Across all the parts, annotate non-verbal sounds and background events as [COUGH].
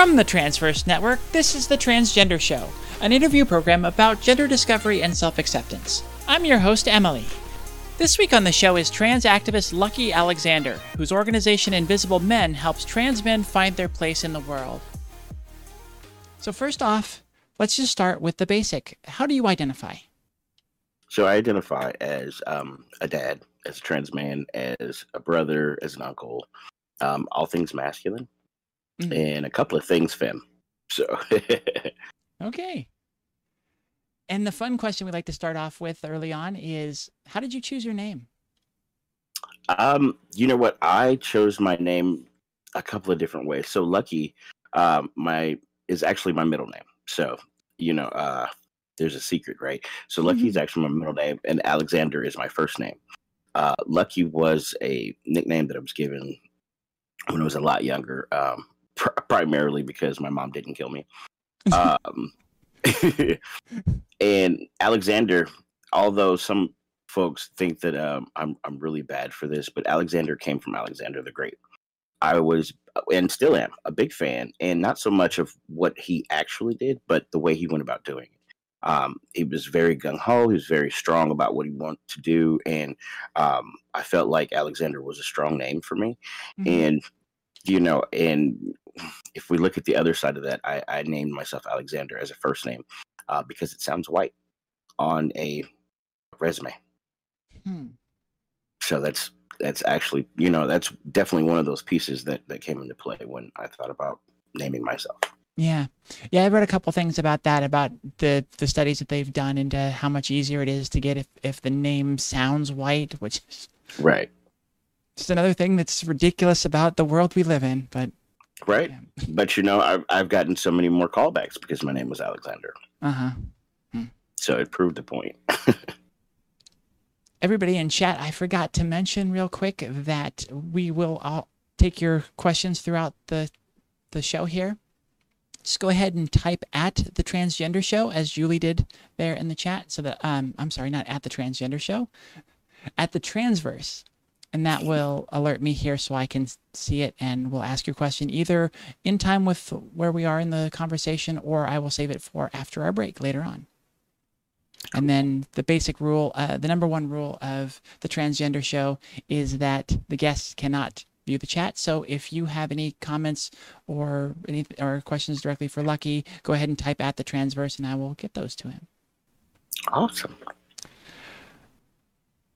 From the Transverse Network, this is The Transgender Show, an interview program about gender discovery and self acceptance. I'm your host, Emily. This week on the show is trans activist Luckie Alexander, whose organization Invisible Men helps trans men find their place in the world. So, first off, let's just start with the basic. How do you identify? So, I identify as um, a dad, as a trans man, as a brother, as an uncle, um, all things masculine, mm-hmm. and a couple of things fem. So, [LAUGHS] okay. And the fun question we like to start off with early on is how did you choose your name? Um, you know what? I chose my name a couple of different ways. So Luckie, um, my is actually my middle name. So, you know, uh there's a secret, right? So Luckie mm-hmm. is actually my middle name and Alexander is my first name. Uh Luckie was a nickname that I was given when I was a lot younger, um, pr- primarily because my mom didn't kill me. [LAUGHS] Um, [LAUGHS] and Alexander, although some folks think that um, I'm I'm really bad for this, but Alexander came from Alexander the Great. I was and still am a big fan, and not so much of what he actually did, but the way he went about doing it. Um, he was very gung ho. He was very strong about what he wanted to do, and um, I felt like Alexander was a strong name for me. Mm-hmm. And you know, and if we look at the other side of that, I, I named myself Alexander as a first name uh, because it sounds white on a resume. Hmm. So that's that's actually you know that's definitely one of those pieces that that came into play when I thought about naming myself. Yeah, yeah. I read a couple things about that about the the studies that they've done into how much easier it is to get if if the name sounds white, which is right. Just another thing that's ridiculous about the world we live in, but right. Yeah. But you know, I've I've gotten so many more callbacks because my name was Alexander. Uh huh. Hmm. So it proved the point. [LAUGHS] Everybody in chat, I forgot to mention real quick that we will all take your questions throughout the the show here. Just go ahead and type at the transgender show as Julie did there in the chat. So that um, I'm sorry, not at the transgender show, at the transverse and that will alert me here so I can see it and we'll ask your question either in time with where we are in the conversation or I will save it for after our break later on. And then the basic rule, uh, the number one rule of the transgender show is that the guests cannot view the chat. So if you have any comments or any or questions directly for Luckie, go ahead and type at the transverse and I will get those to him. Awesome.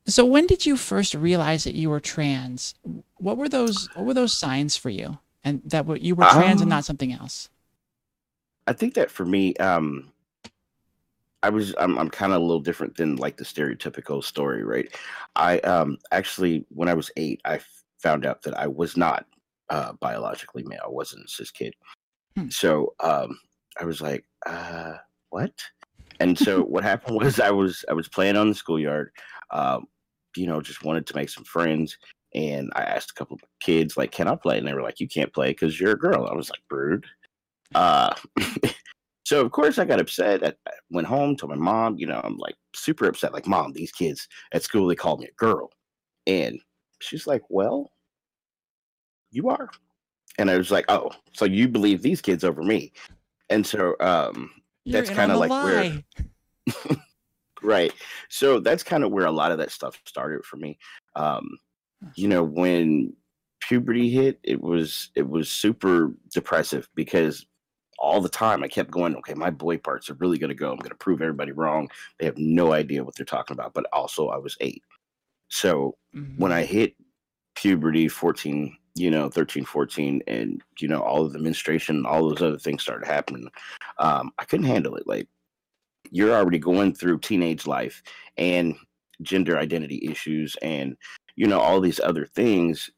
So when did you first realize that you were trans? What were those what were those signs for you? And that you were trans um, and not something else? I think that for me um I was I'm I'm kind of a little different than like the stereotypical story, right? I um actually when I was 8, I found out that I was not uh biologically male. I wasn't a cis kid. Hmm. So um I was like, uh what? And so what happened [LAUGHS] was I was I was playing on the schoolyard. Um, you know, just wanted to make some friends. And I asked a couple of kids, like, can I play? And they were like, you can't play because you're a girl. I was like, rude. Uh, [LAUGHS] so, of course, I got upset. I went home, told my mom, you know, I'm like super upset. Like, mom, these kids at school, they called me a girl. And she's like, well, you are. And I was like, oh, so you believe these kids over me. And so um, that's kind of like lie. where. [LAUGHS] right. So that's kind of where a lot of that stuff started for me. Um you know when puberty hit it was it was super depressive because all the time i kept going okay my boy parts are really going to go. I'm going to prove everybody wrong. They have no idea what they're talking about but also i was eight. So mm-hmm. when i hit puberty 14 you know 13 14 and you know all of the menstruation all those other things started happening um i couldn't handle it. Like you're already going through teenage life and gender identity issues and you know all these other things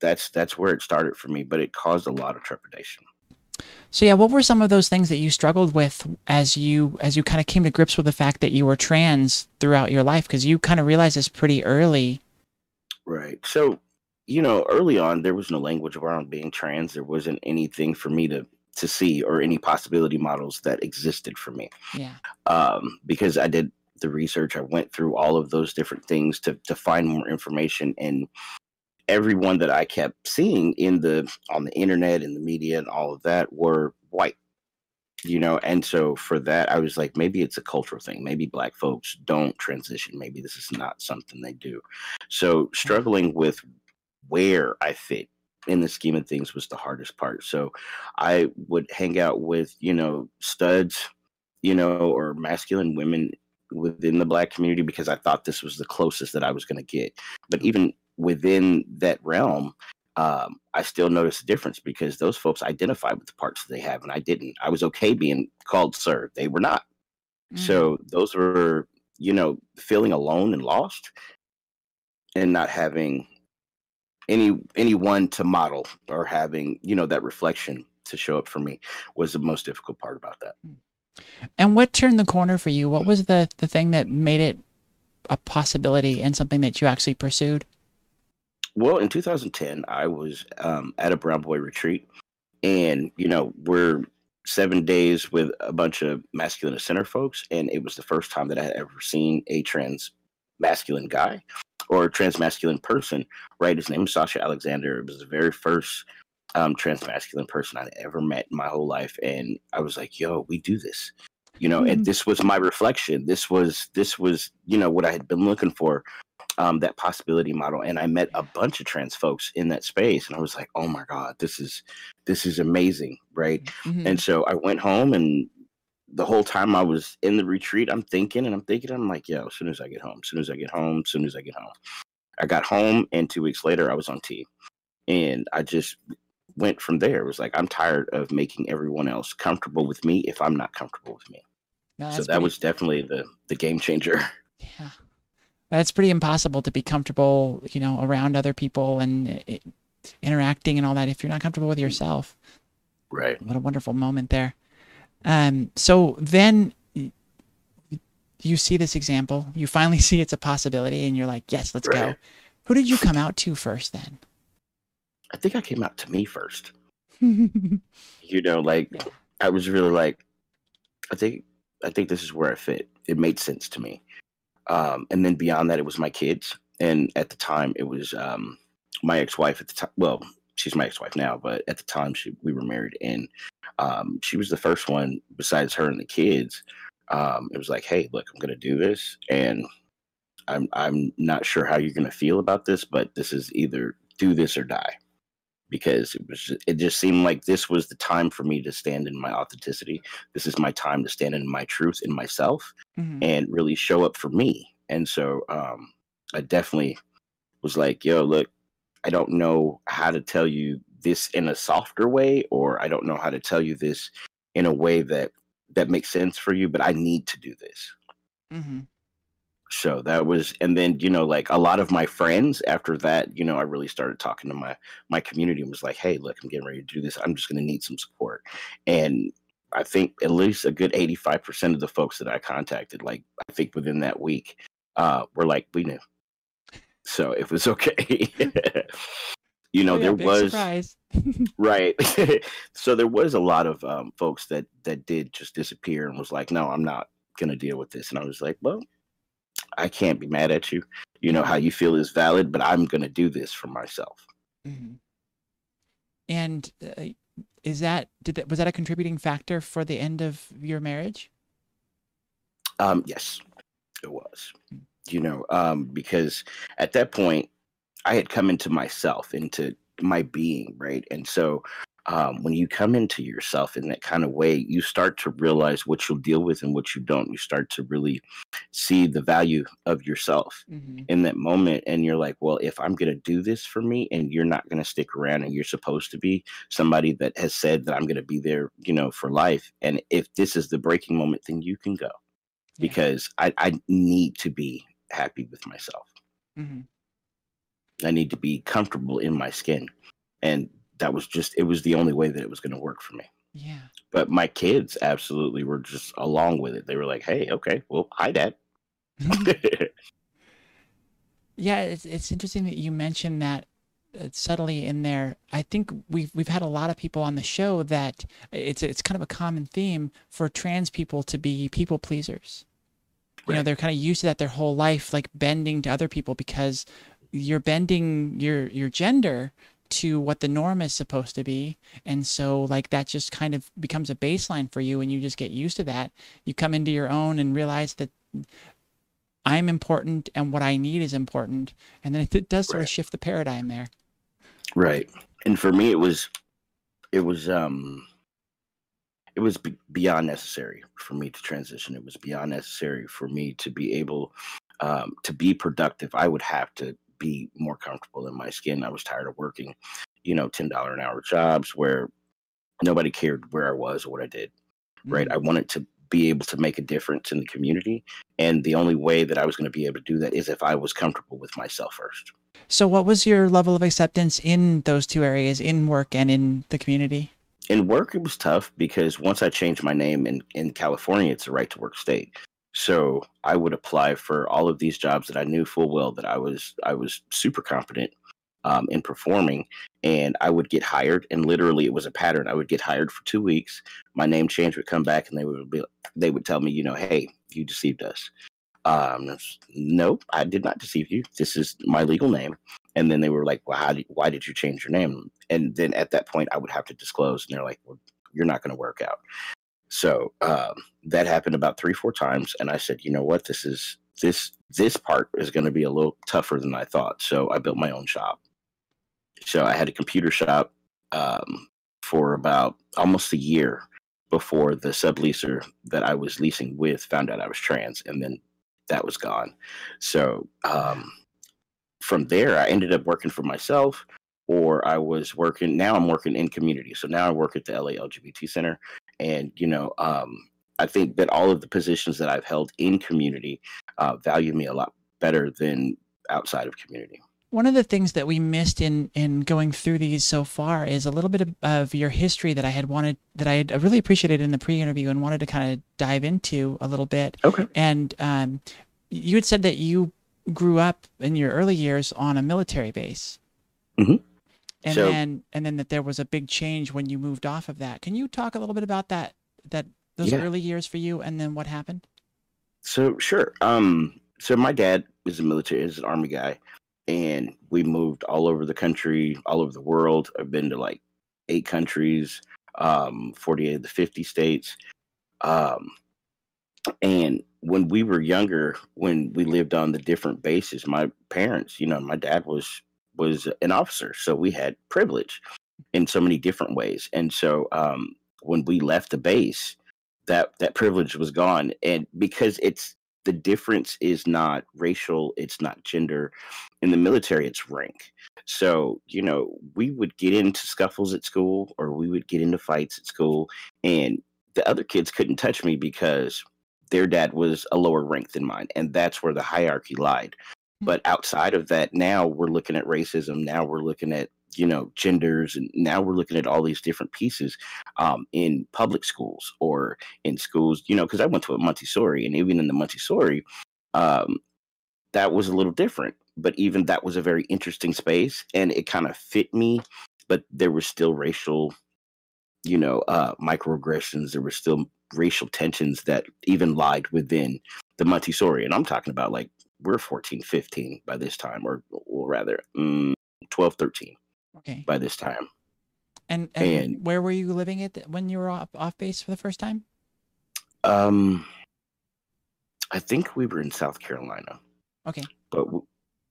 that's that's where it started for me but it caused a lot of trepidation. So yeah what were some of those things that you struggled with as you as you kind of came to grips with the fact that you were trans throughout your life? Because you kind of realized this pretty early. Right. So you know early on there was no language around being trans. There wasn't anything for me to to see or any possibility models that existed for me. Yeah. Um, because I did the research, I went through all of those different things to to find more information and everyone that I kept seeing in the on the internet and the media and all of that were white. You know, and so for that, I was like, maybe it's a cultural thing. Maybe black folks don't transition. Maybe this is not something they do. So struggling with where I fit in the scheme of things was the hardest part. So I would hang out with, you know, studs, you know, or masculine women within the black community because I thought this was the closest that I was going to get. But even within that realm, um, I still noticed a difference because those folks identify with the parts that they have, and I didn't. I was okay being called sir; they were not. Mm-hmm. So those were, you know, feeling alone and lost, and not having any anyone to model or having you know that reflection to show up for me was the most difficult part about that. And what turned the corner for you? What was the the thing that made it a possibility and something that you actually pursued? Well, in 2010, I was um, at a Brown Boi retreat, and you know we're seven days with a bunch of masculine center folks, and it was the first time that I had ever seen a trans masculine guy or a trans masculine person. Right, his name is Sasha Alexander. It was the very first um, trans masculine person I'd ever met in my whole life, and I was like, "Yo, we do this." You know, mm-hmm. and this was my reflection. This was this was you know what I had been looking for um, that possibility model and i met a bunch of trans folks in that space and i was like oh my god this is this is amazing right mm-hmm. and so i went home and the whole time i was in the retreat i'm thinking and i'm thinking i'm like yo as soon as i get home as soon as i get home as soon as i get home. I got home and two weeks later i was on t. And i just went from there. It was like i'm tired of making everyone else comfortable with me if i'm not comfortable with me. No, so that pretty... was definitely the the game changer. [LAUGHS] Yeah. That's pretty impossible to be comfortable, you know, around other people and it, eh, interacting and all that if you're not comfortable with yourself. Right. What a wonderful moment there. Um, so then you see this example, you finally [LAUGHS] see it's a possibility, and you're like, yes, let's right. go. Who did you come out to first then? I think I came out to me first. [LAUGHS] you know, like. I was really like, I think I think this is where I fit. It made sense to me. Um, and then beyond that, it was my kids. And at the time, it was um, my ex-wife. At the time, well, she's my ex-wife now, but at the time, she we were married, and um, she was the first one besides her and the kids. Um, it was like, hey, look, I'm going to do this, and I'm I'm not sure how you're going to feel about this, but this is either do this or die because it was it just seemed like this was the time for me to stand in my authenticity. This is my time to stand in my truth in myself mm-hmm. and really show up for me. And so um, I definitely was like, yo, look, I don't know how to tell you this in a softer way, or I don't know how to tell you this in a way that that makes sense for you, but I need to do this. Mm-hmm. Show that was and then you know like a lot of my friends after that you know i really started talking to my my community and was like hey look i'm getting ready to do this. I'm just going to need some support. And i think at least a good 85% of the folks that i contacted like i think within that week uh were like we knew. So it was okay [LAUGHS] [LAUGHS] you know oh, yeah, there was [LAUGHS] right [LAUGHS] so there was a lot of um, folks that that did just disappear and was like no i'm not gonna deal with this and i was like well I can't be mad at you. You know how you feel is valid, but I'm to do this for myself. Mm-hmm. And uh, is that did that was that a contributing factor for the end of your marriage? Um, yes, it was. Mm. You know, um, because at that point, I had come into myself, into my being, right, and so um, when you come into yourself in that kind of way, you start to realize what you'll deal with and what you don't. You start to really see the value of yourself mm-hmm. in that moment. And you're like, well, if I'm going to do this for me and you're not going to stick around and you're supposed to be somebody that has said that I'm going to be there, you know, for life. And if this is the breaking moment, then you can go yeah. because I, I need to be happy with myself. Mm-hmm. I need to be comfortable in my skin. And that was just it was the only way that it was going to work for me. Yeah. But my kids absolutely were just along with it. They were like, "Hey, okay, well, hi, dad." [LAUGHS] [LAUGHS] yeah, it's it's interesting that you mentioned that uh, subtly in there. I think we've we've had a lot of people on the show that it's it's kind of a common theme for trans people to be people pleasers. Right. You know, they're kind of used to that their whole life, like bending to other people because you're bending your your gender to what the norm is supposed to be and so like that just kind of becomes a baseline for you and you just get used to that you come into your own and realize that i'm important and what i need is important and then [LAUGHS] it does sort Right. of shift the paradigm there Right. And for me, it was, it was, um, it was be- beyond necessary for me to transition. It was beyond necessary for me to be able, um, to be productive. I would have to be more comfortable in my skin. I was tired of working, you know, ten dollar an hour jobs where nobody cared where I was or what I did. Right. Mm-hmm. I wanted to be able to make a difference in the community, and the only way that I was going to be able to do that is if I was comfortable with myself first. so what was your level of acceptance in those two areas in work and in the community in work it was tough because once i changed my name in, in california it's a right to work state so i would apply for all of these jobs that i knew full well that i was i was super competent um, in performing and i would get hired and literally it was a pattern. I would get hired for two weeks my name change would come back and they would be they would tell me you know hey you deceived us. Um nope i did not deceive you. This is my legal name. And then they were like well did, why did you change your name? And then at that point i would have to disclose and they're like well you're not going to work out so um, that happened about three four times and i said you know what this is this this part is going to be a little tougher than i thought so i built my own shop so i had a computer shop um, for about almost a year before the subleaser that i was leasing with found out i was trans and then that was gone so um, from there i ended up working for myself or I was working. Now I'm working in community. So now I work at the LA LGBT Center, and you know, um, I think that all of the positions that I've held in community uh, value me a lot better than outside of community. One of the things that we missed in in going through these so far is a little bit of, of your history that I had wanted that I had really appreciated in the pre-interview and wanted to kind of dive into a little bit. Okay. And um, you had said that you grew up in your early years on a military base. Mhm. And So- then and then that there was a big change when you moved off of that. Can you talk a little bit about that that those Yeah. early years for you and then what happened? So sure. Um, so my dad is a military, is an army guy, and we moved all over the country, all over the world. I've been to like eight countries, um, 48 of the 50 states. Um, and when we were younger, when we lived on the different bases, my parents, you know, my dad was was an officer, so we had privilege in so many different ways. And so um, when we left the base, that that privilege was gone, and because it's the difference is not racial, it's not gender. In the military, it's rank. So you know, we would get into scuffles at school, or we would get into fights at school, and the other kids couldn't touch me because their dad was a lower rank than mine, and that's where the hierarchy lied. But outside of that, now we're looking at racism. Now we're looking at you know genders, and now we're looking at all these different pieces um, in public schools or in schools. You know, because I went to a Montessori, and even in the Montessori, um, that was a little different. But even that was a very interesting space, and it kind of fit me. But there was still racial, you know, uh, microaggressions. There were still racial tensions that even lied within the Montessori. And I'm talking about like we're 14, 15 by this time, or, or rather mm, 12, 13 Okay. by this time. And, and and- where were you living at th- when you were off, off base for the first time? Um, I think we were in South Carolina. Okay. But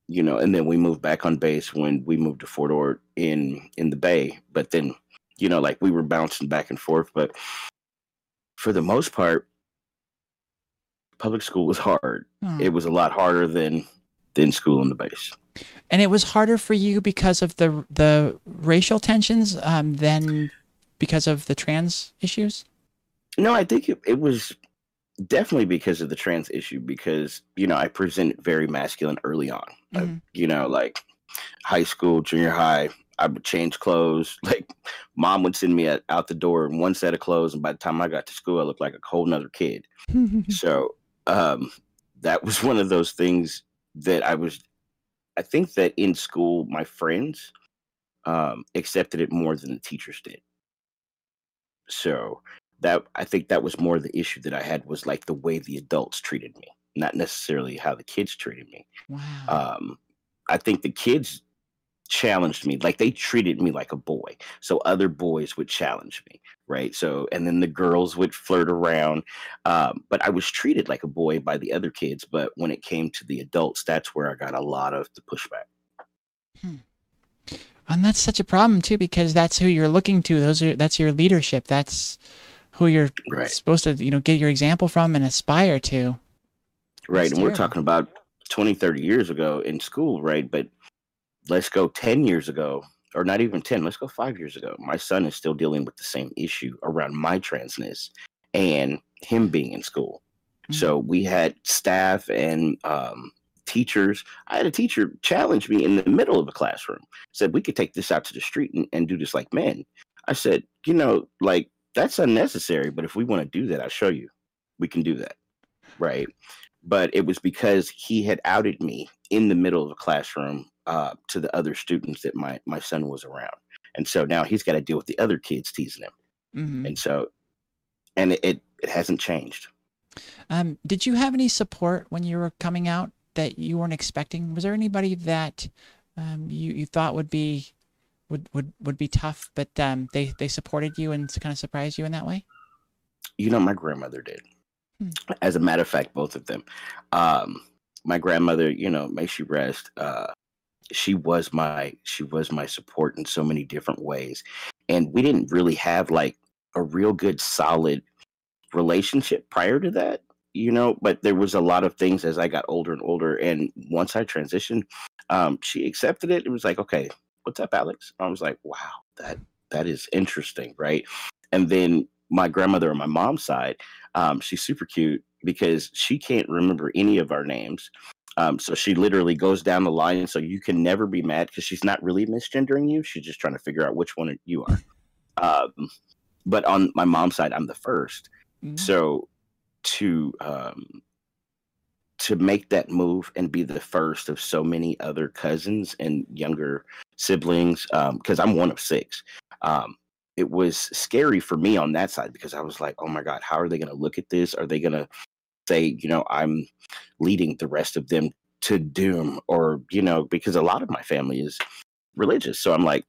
you know, and then we moved back on base when we moved to Fort Ord in in the Bay. But then, you know, like we were bouncing back and forth. But for the most part, public school was hard. Oh. It was a lot harder than than school on the base. and it was harder for you because of the the racial tensions um, than because of the trans issues. No, I think it, it was definitely because of the trans issue because you know I presented very masculine early on. Mhm. you know, like high school, junior high, I would change clothes. [LAUGHS] Like mom would send me out out the door in one set of clothes, and by the time I got to school, I looked like a whole nother kid. [LAUGHS] so um, that was one of those things that I was. I think that in school, my friends um, accepted it more than the teachers did. So that I think that was more the issue that I had was like the way the adults treated me, not necessarily how the kids treated me wow. um, I think the kids challenged me like they treated me like a boy so other boys would challenge me right so and then the girls would flirt around um, but i was treated like a boy by the other kids but when it came to the adults that's where i got a lot of the pushback hmm. and that's such a problem too because that's who you're looking to those are that's your leadership that's who you're right. supposed to you know get your example from and aspire to right that's and terrible. we're talking about 20 30 years ago in school right but let's go 10 years ago or not even 10 let's go five years ago my son is still dealing with the same issue around my transness and him being in school. Mm-hmm. so we had staff and um, teachers. I had a teacher challenge me in the middle of a classroom said we could take this out to the street and, and do this like men. I said you know like that's unnecessary but if we want to do that i'll show you. We can do that. Right? But it was because he had outed me in the middle of a classroom uh, to the other students that my my son was around, and so now he's got to deal with the other kids teasing him, mm-hmm. and so, and it, it, it hasn't changed. Um, did you have any support when you were coming out that you weren't expecting? Was there anybody that um, you you thought would be would would would be tough, but um, they they supported you and kind of surprised you in that way? You know, my grandmother did. Hmm. As a matter of fact, both of them. Um, my grandmother, you know, may she rest. Uh, she was my she was my support in so many different ways and we didn't really have like a real good solid relationship prior to that you know but there was a lot of things as i got older and older and once i transitioned um, she accepted it it was like okay what's up alex i was like wow that that is interesting right and then my grandmother on my mom's side um, she's super cute because she can't remember any of our names um, so she literally goes down the line, so you can never be mad because she's not really misgendering you. She's just trying to figure out which one you are. Um, but on my mom's side, I'm the 1st mm-hmm. So to um, to make that move and be the first of so many other cousins and younger siblings, because um, I'm one of six. Um, it was scary for me on that side because I was like, oh my God, how are they going to look at this? Are they going to say, you know, I'm leading the rest of them to doom or, you know, because a lot of my family is religious. So I'm like,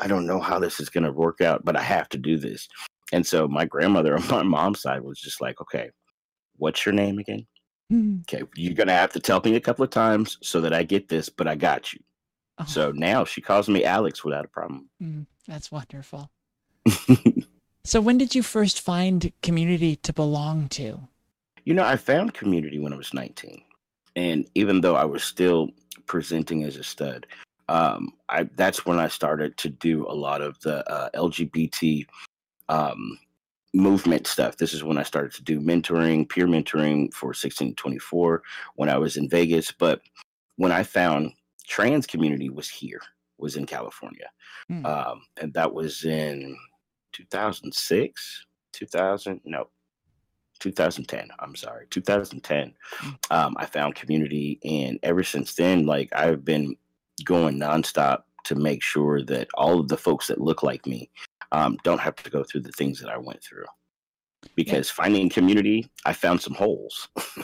I don't know how this is going to work out, but I have to do this. And so my grandmother [LAUGHS] on my mom's side was just like, okay, what's your name again? Mm-hmm. Okay, you're going to have to tell me a couple of times so that I get this, but I got you. Oh. So now she calls me Alex without a problem. Mm, that's wonderful. [LAUGHS] so when did you first find community to belong to? You know, I found community when I was 19. And even though I was still presenting as a stud, um, I, that's when I started to do a lot of the uh, LGBT um, movement stuff. This is when I started to do mentoring, peer mentoring for 1624 when I was in Vegas. But when I found trans community was here, was in California. Hmm. Um, and that was in 2006, 2000, no, 2010 i'm sorry 2010 mm. um, i found community and ever since then like i've been going nonstop to make sure that all of the folks that look like me um, don't have to go through the things that i went through because yeah. finding community i found some holes [LAUGHS]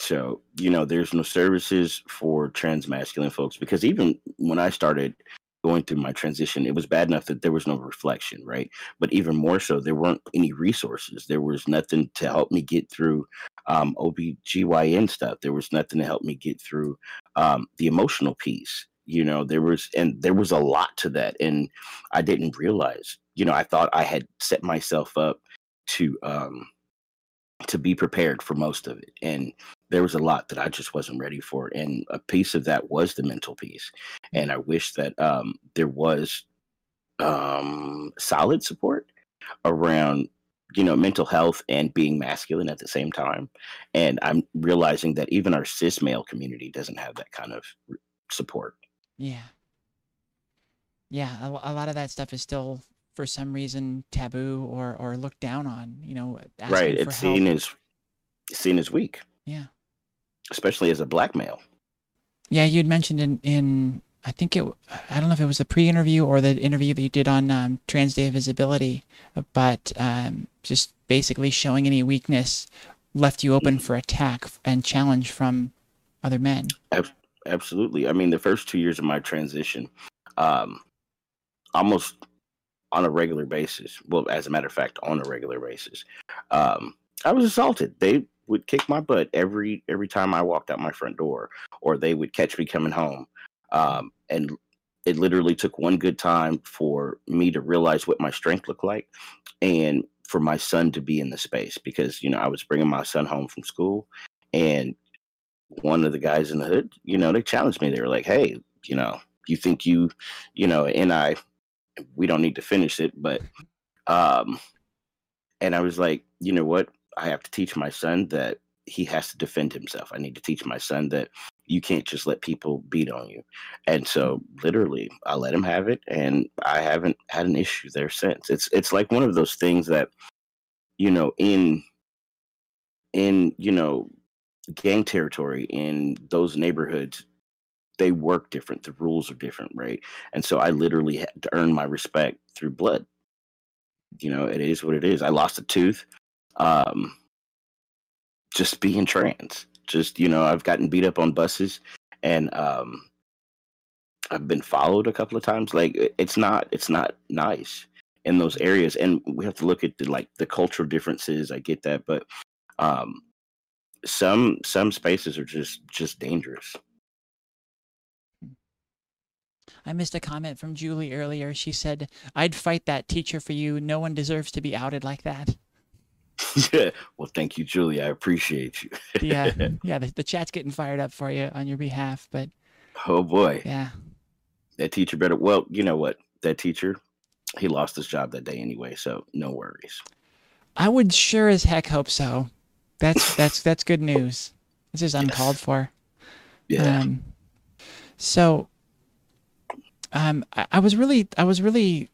so you know there's no services for trans masculine folks because even when i started going through my transition, it was bad enough that there was no reflection, right? But even more so, there weren't any resources. There was nothing to help me get through um, OBGYN stuff. There was nothing to help me get through um, the emotional piece. You know, there was, and there was a lot to that. And I didn't realize, you know, I thought I had set myself up to, um, to be prepared for most of it. And there was a lot that I just wasn't ready for. And a piece of that was the mental piece. And I wish that um, there was um, solid support around, you know, mental health and being masculine at the same time. And I'm realizing that even our cis male community doesn't have that kind of support. Yeah. Yeah. A, a lot of that stuff is still for some reason taboo or or looked down on you know right it's seen as seen as weak yeah especially as a black male. Yeah, you'd mentioned in in I think it I don't know if it was a pre-interview or the interview that you did on um, Trans Day of Visibility, but um, just basically showing any weakness left you open for attack and challenge from other men. Absolutely. I mean, the first two years of my transition, um, almost on a regular basis. Well, as a matter of fact, on a regular basis, um, I was assaulted. They would kick my butt every every time I walked out my front door, or they would catch me coming home. Um, and it literally took one good time for me to realize what my strength looked like, and for my son to be in the space because you know I was bringing my son home from school, and one of the guys in the hood, you know, they challenged me. They were like, "Hey, you know, you think you, you know," and I, we don't need to finish it, but, um, and I was like, you know what? I have to teach my son that he has to defend himself. I need to teach my son that you can't just let people beat on you. And so literally I let him have it and I haven't had an issue there since. It's it's like one of those things that you know in in you know gang territory in those neighborhoods they work different the rules are different right? And so i literally had to earn my respect through blood. You know it is what it is. I lost a tooth um just being trans. Just you know i've gotten beat up on buses and um i've been followed a couple of times. Like it's not it's not nice in those areas. And we have to look at the like the cultural differences. I get that but um some some spaces are just just dangerous I missed a comment from Julie earlier. She said, I'd fight that teacher for you. No one deserves to be outed like that. [LAUGHS] Yeah. well, thank you, Julie. I appreciate you. [LAUGHS] yeah. Yeah. The, the chat's getting fired up for you on your behalf. But oh, boy. Yeah. That teacher better. Well, you know what? That teacher, he lost his job that day anyway. So no worries. I would sure as heck hope so. That's that's that's good news. This is uncalled yes. for. Yeah. Um, so um, I, I, was really, I was really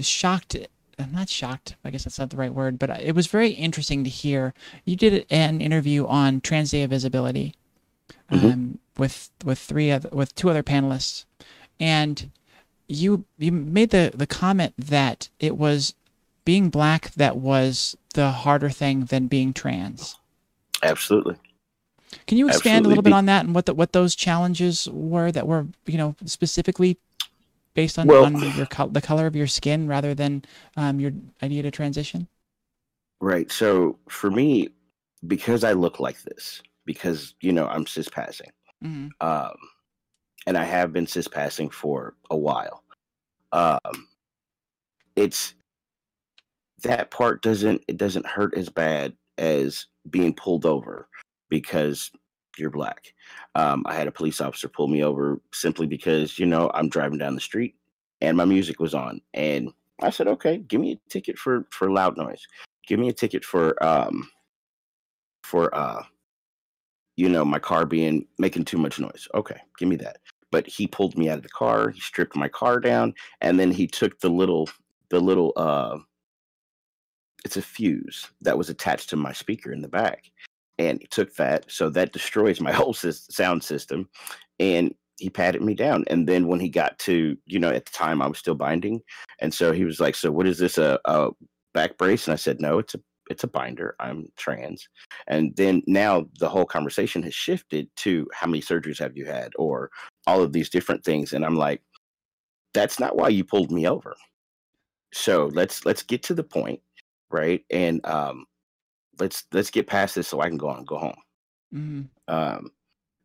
shocked. I'm not shocked. I guess that's not the right word, but it was very interesting to hear. You did an interview on Trans Day of Visibility mm-hmm. um, with with three other, with two other panelists, and you you made the the comment that it was being black that was the harder thing than being trans. Absolutely. Can you expand Absolutely. a little bit on that and what the, what those challenges were that were you know specifically based on, well, on your the color of your skin rather than um, your idea to transition? Right. So for me, because I look like this, because you know I'm cis passing, mm-hmm. um, and I have been cis passing for a while. Um, it's that part doesn't it doesn't hurt as bad as being pulled over because you're black. Um, I had a police officer pull me over simply because, you know, I'm driving down the street and my music was on. And I said, okay, give me a ticket for, for loud noise. Give me a ticket for, um, for, uh, you know, my car being making too much noise. Okay, give me that. But he pulled me out of the car. He stripped my car down, and then he took the little, the little, uh, it's a fuse that was attached to my speaker in the back, and took that. So that destroys my [LAUGHS] whole sound system. And he patted me down. And then when he got to, you know, at the time I was still binding. And so he was like, So what is this? A, a back brace? And I said, No, it's a it's a binder. I'm trans. And then now the whole conversation has shifted to how many surgeries have you had or all of these different things. And I'm like, that's not why you pulled me over. So let's let's get to the point, right? And um let's let's get past this so I can go on and go home. Mm-hmm. Um,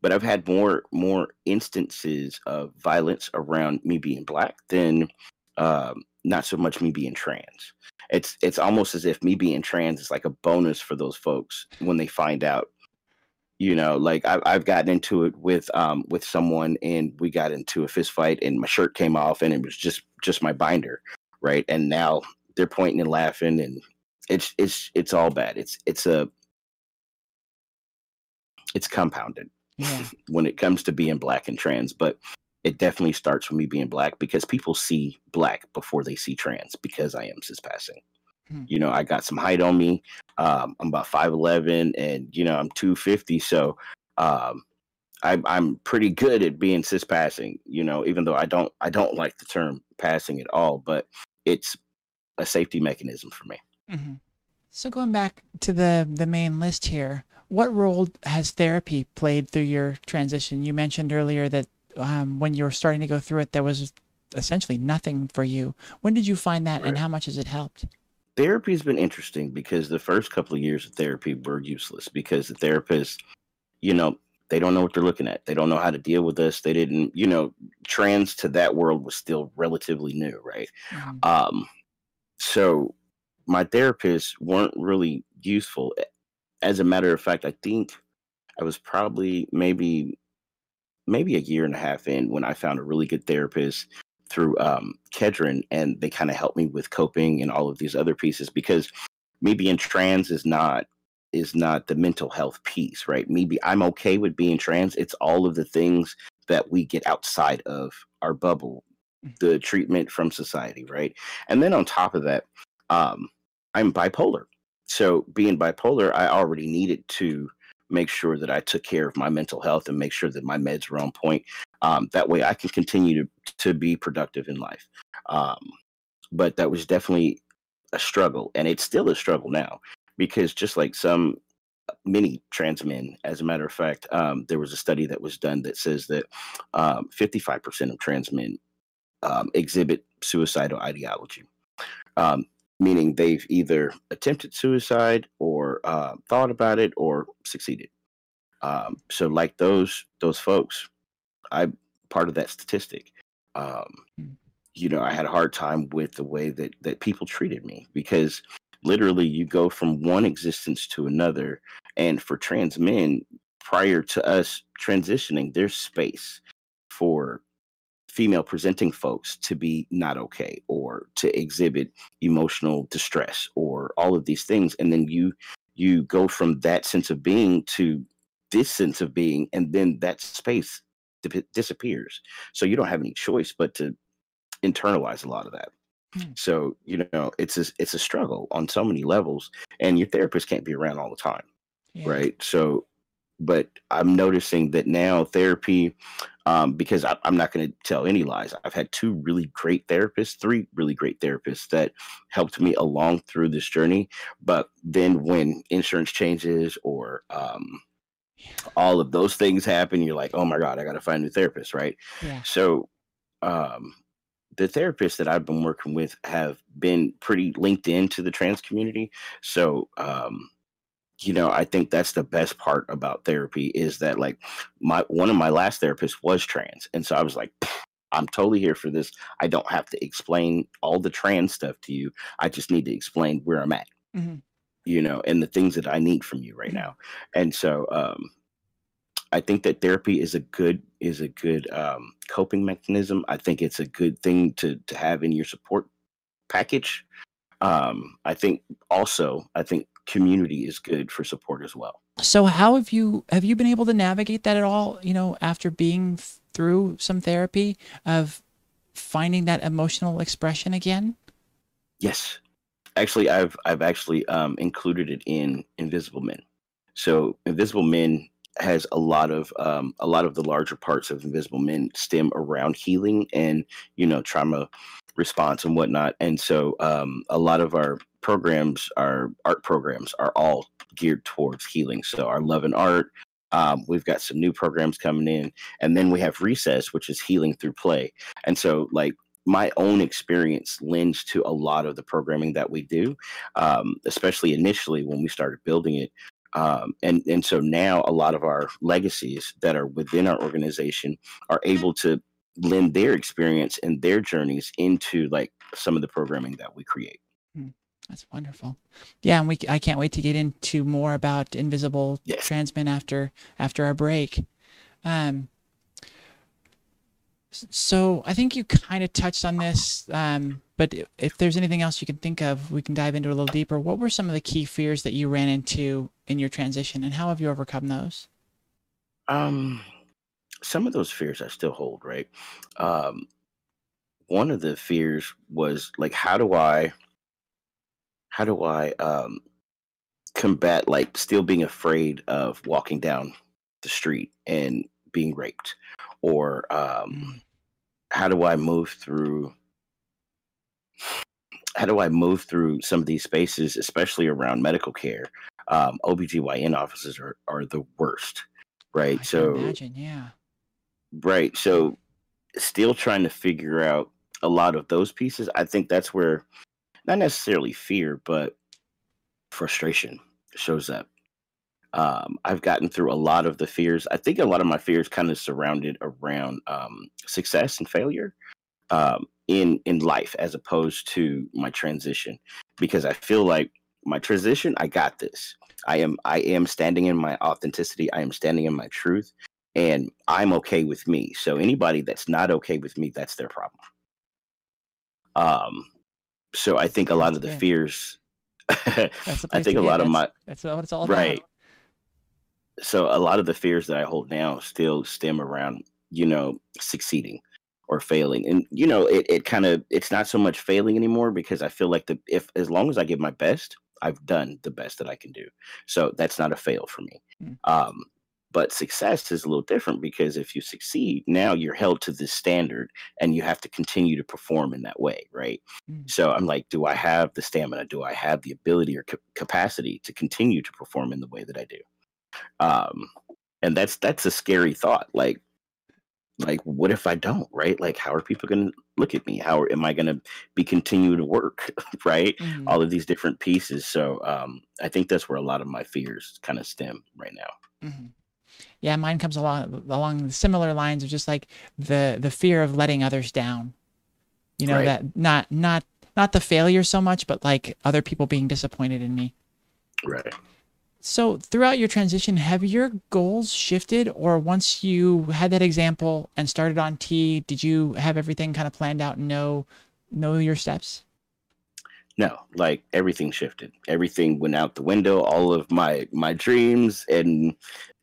but I've had more more instances of violence around me being black than um, not so much me being trans. It's it's almost as if me being trans is like a bonus for those folks when they find out. You know, like I've I've gotten into it with um with someone and we got into a fist fight and my shirt came off and it was just just my binder, right? And now they're pointing and laughing and it's it's it's all bad. It's it's a it's compounded yeah. [LAUGHS] when it comes to being black and trans, but it definitely starts with me being black because people see black before they see trans because I am cis passing. Hmm. You know, I got some height on me. Um, I'm about five eleven, and you know I'm two fifty. So um, I, I'm pretty good at being cis passing. You know, even though I don't I don't like the term passing at all, but it's a safety mechanism for me. Mm-hmm. So going back to the the main list here, what role has therapy played through your transition? You mentioned earlier that um, when you were starting to go through it, there was essentially nothing for you. When did you find that, right. and how much has it helped? Therapy has been interesting because the first couple of years of therapy were useless because the therapist, you know, they don't know what they're looking at. They don't know how to deal with us. They didn't, you know, trans to that world was still relatively new, right? Mm-hmm. Um, so my therapists weren't really useful. As a matter of fact, I think I was probably maybe maybe a year and a half in when I found a really good therapist through um, Kedron, and they kind of helped me with coping and all of these other pieces because me being trans is not is not the mental health piece, right? Maybe I'm okay with being trans. It's all of the things that we get outside of our bubble, mm. the treatment from society, right? And then on top of that, um, I'm bipolar. So being bipolar, I already needed to make sure that I took care of my mental health and make sure that my meds were on point. Um, that way I can continue to, to be productive in life. Um, but that was definitely a struggle and it's still a struggle now because just like some many trans men, as a matter of fact, um, there was a study that was done that says that 55% um, of trans men um, exhibit suicidal ideology. Meaning they've either attempted suicide or uh, thought about it or succeeded. Um, so, like those those folks, I'm part of that statistic. Um, hmm. you know, I had a hard time with the way that that people treated me because literally you go from one existence to another, and for trans men, prior to us transitioning, there's space for female presenting folks to be not okay or to exhibit emotional distress or all of these things and then you you go from that sense of being to this sense of being and then that space di- disappears so you don't have any choice but to internalize a lot of that mm. so you know it's a, it's a struggle on so many levels and your therapist can't be around all the time yeah. right so but I'm noticing that now therapy, um, because I, am not going to tell any lies. I've had two really great therapists, three really great therapists that helped me along through this journey. But then when insurance changes or um, all of those things happen, you're like, oh my God, I got to find a new therapist, right? Yeah. So um, the therapists that I've been working with have been pretty linked into the trans community. So, um, you know i think that's the best part about therapy is that like my one of my last therapists was trans. And so i was like i'm totally here for this. I don't have to explain all the trans stuff to you. I just need to explain where i'm at. Mm-hmm. you know and the things that i need from you right mm-hmm. now. And so um i think that therapy is a good is a good um coping mechanism. I think it's a good thing to to have in your support package. Um i think also i think community is good for support as well. So how have you have you been able to navigate that at all, you know, after being through some therapy of finding that emotional expression again? Yes. Actually, I've I've actually um, included it in Invisible Men. So Invisible Men has a lot of um, a lot of the larger parts of Invisible Men stem around healing and you know trauma response and whatnot. And so um, a lot of our programs, our art programs, are all geared towards healing. So our love and art. Um, we've got some new programs coming in, and then we have recess, which is healing through play. And so, like my own experience lends to a lot of the programming that we do, um, especially initially when we started building it. Um, and and so now a lot of our legacies that are within our organization are able to lend their experience and their journeys into like some of the programming that we create. That's wonderful. Yeah, and we I can't wait to get into more about invisible yes. trans men after after our break. Um, so I think you kind of touched on this, um, but if there's anything else you can think of, we can dive into a little deeper. What were some of the key fears that you ran into in your transition, and how have you overcome those? Um, some of those fears I still hold. Right. Um, one of the fears was like, how do I how do I um, combat like still being afraid of walking down the street and being raped, or um, mm. how do I move through how do I move through some of these spaces, especially around medical care? Um, OBGYN offices are, are the worst, right? I so, imagine, yeah. right. So, still trying to figure out a lot of those pieces. I think that's where not necessarily fear, but frustration shows up. Um, I've gotten through a lot of the fears. I think a lot of my fears kind of surrounded around um, success and failure um, in in life, as opposed to my transition, because I feel like my transition, I got this. I am I am standing in my authenticity. I am standing in my truth, and I'm okay with me. So anybody that's not okay with me, that's their problem. Um, so I think a lot That's of the fears. That's [LAUGHS] I think a lot of my that's what it's all about. right. So a lot of the fears that I hold now still stem around, you know, succeeding or failing. And you know, it, it kind of it's not so much failing anymore because I feel like the if as long as I give my best, I've done the best that I can do. So that's not a fail for me. Mm. Um but success is a little different because if you succeed, now you're held to this standard and you have to continue to perform in that way, right? Mm. So I'm like, do I have the stamina? Do I have the ability or ca- capacity to continue to perform in the way that I do? Um, and that's that's a scary thought. Like, like what if I don't? Right? Like, how are people going to look at me? How am I going to be continue to work? [LAUGHS] right? Mhm. All of these different pieces. So um, I think that's where a lot of my fears kind of stem right now. hmm Yeah, mine comes along along similar lines of just like the the fear of letting others down. You know Right. that not not not the failure so much, but like other people being disappointed in me. Right. So throughout your transition, have your goals shifted, or once you had that example and started on T, did you have everything kind of planned out and know know your steps? No, like everything shifted. Everything went out the window. All of my my dreams and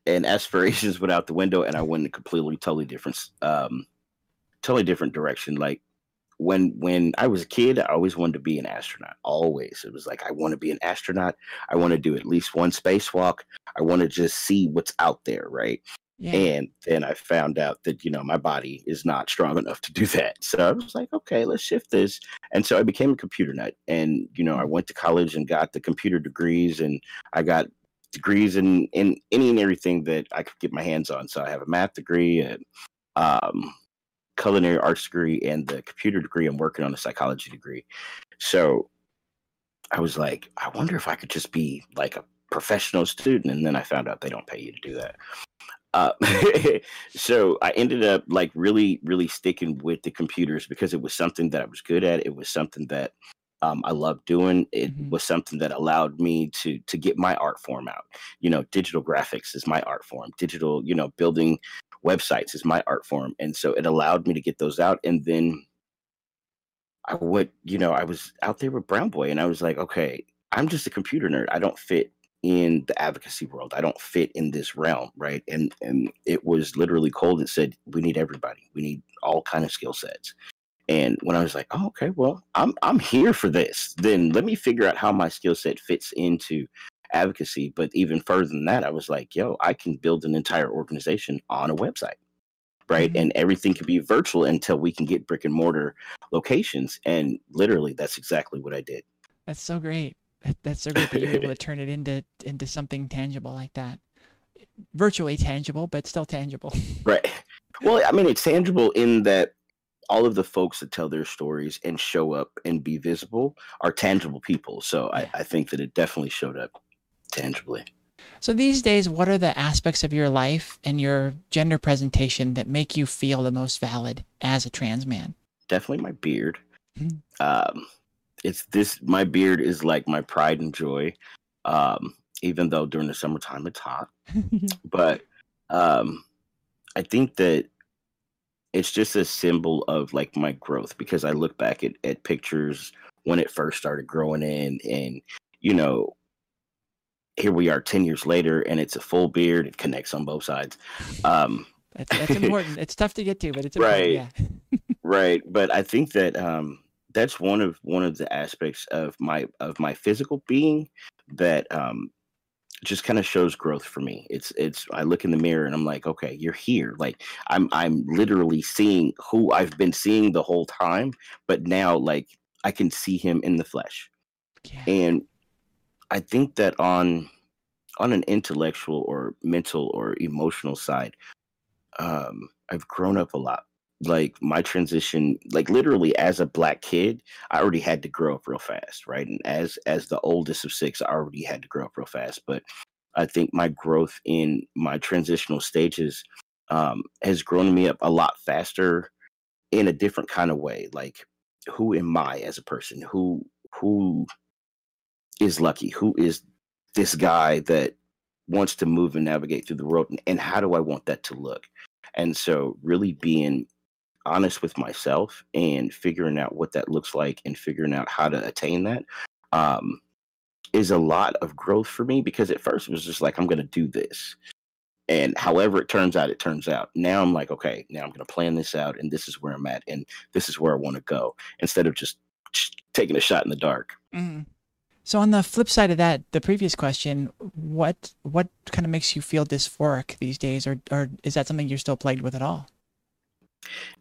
and aspirations went out the window, and I went in a completely, totally different, um, totally different direction. Like when when I was a kid, I always wanted to be an astronaut. Always, it was like I want to be an astronaut. I want to do at least one spacewalk. I want to just see what's out there, right? Yeah. And then I found out that, you know, my body is not strong enough to do that. So I was like, okay, let's shift this. And so I became a computer nut. And, you know, I went to college and got the computer degrees and I got degrees in, in any and everything that I could get my hands on. So I have a math degree and um, culinary arts degree and the computer degree. I'm working on a psychology degree. So I was like, I wonder if I could just be like a professional student. And then I found out they don't pay you to do that. Uh, [LAUGHS] so I ended up like really, really sticking with the computers because it was something that I was good at. It was something that um, I loved doing. It Mhm. was something that allowed me to to get my art form out. You know, digital graphics is my art form. Digital, you know, building websites is my art form, and so it allowed me to get those out. And then I would, you know, I was out there with Brown Boi, and I was like, okay, I'm just a computer nerd. I don't fit in the advocacy world. I don't fit in this realm, right? And and it was literally cold. It said we need everybody. We need all kind of skill sets. And when I was like, oh, okay, well, I'm I'm here for this. Then let me figure out how my skill set fits into advocacy. But even further than that, I was like, yo, I can build an entire organization on a website. Right. Mhm. And everything can be virtual until we can get brick and mortar locations. And literally that's exactly what I did. That's so great. That's so great that you're able to [LAUGHS] turn it into into something tangible like that. Virtually tangible, but still tangible. Right. Well, I mean, it's tangible in that all of the folks that tell their stories and show up and be visible are tangible people. So I, I think that it definitely showed up tangibly. So these days, what are the aspects of your life and your gender presentation that make you feel the most valid as a trans man? Definitely my beard. Mhm. Um, it's this, my beard is like my pride and joy. Um, even though during the summertime it's hot. [LAUGHS] but um i think that it's just a symbol of like my growth because i look back at, at pictures when it first started growing in and you know here we are 10 years later and it's a full beard it connects on both sides um that's, that's [LAUGHS] important. It's tough to get to, but it's important. Right. Yeah. [LAUGHS] right but i think that um that's one of one of the aspects of my of my physical being that um just kind of shows growth for me it's it's i look in the mirror and i'm like okay you're here like i'm i'm literally seeing who i've been seeing the whole time but now like I can see him in the flesh. Yeah. And I think that on on an intellectual or mental or emotional side, um, I've grown up a lot. Like my transition, like literally as a black kid, I already had to grow up real fast, right? And as as the oldest of six, I already had to grow up real fast. But I think my growth in my transitional stages um, has grown me up a lot faster in a different kind of way. Like, who am I as a person? Who who is Luckie? Who is this guy that wants to move and navigate through the world? And, and how do I want that to look? And so, really being honest with myself and figuring out what that looks like and figuring out how to attain that um, is a lot of growth for me because at first it was just like, I'm going to do this. And however it turns out, it turns out. Now I'm like, okay, now I'm going to plan this out and this is where I'm at and this is where I want to go instead of just, taking a shot in the dark. Mhm. So on the flip side of that, the previous question, what what kind of makes you feel dysphoric these days, or or is that something you're still plagued with at all?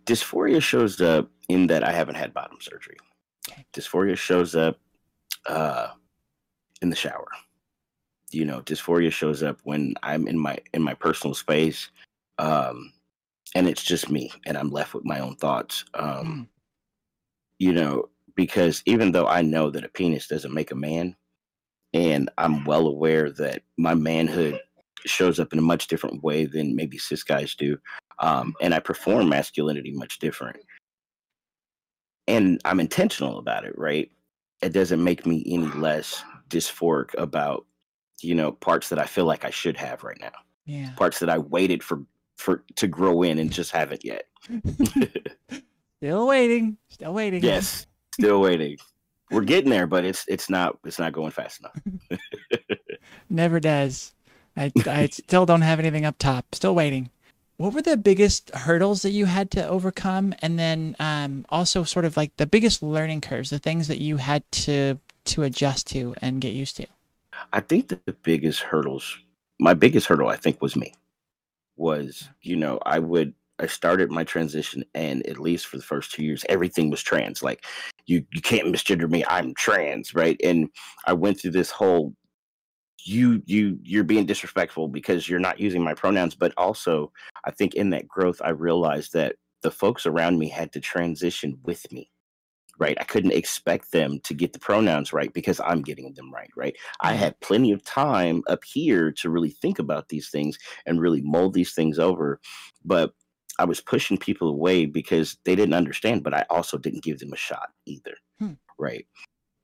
Dysphoria shows up in that I haven't had bottom surgery. Dysphoria shows up uh, in the shower. You know, dysphoria shows up when I'm in my in my personal space, um, and it's just me, and I'm left with my own thoughts. Um, Mm. You know, because even though I know that a penis doesn't make a man, and I'm well aware that my manhood shows up in a much different way than maybe cis guys do, um, and I perform masculinity much different, and I'm intentional about it. Right? It doesn't make me any less dysphoric about you know parts that I feel like I should have right now, Yeah. parts that I waited for for to grow in and just haven't yet. [LAUGHS] Still waiting. Still waiting. Yes, still waiting. We're getting there, but it's it's not it's not going fast enough. [LAUGHS] Never does. I I still don't have anything up top. Still waiting. What were the biggest hurdles that you had to overcome, and then um, also sort of like the biggest learning curves, the things that you had to to adjust to and get used to? I think that the biggest hurdles, my biggest hurdle, I think, was me. Was you know I would I started my transition, and at least for the first two years, everything was trans. Like you you can't misgender me. I'm trans, right? And I went through this whole you you you're being disrespectful because you're not using my pronouns but also i think in that growth i realized that the folks around me had to transition with me right i couldn't expect them to get the pronouns right because i'm getting them right right i Mhm. had plenty of time up here to really think about these things and really mold these things over but i was pushing people away because they didn't understand but i also didn't give them a shot either Hmm. right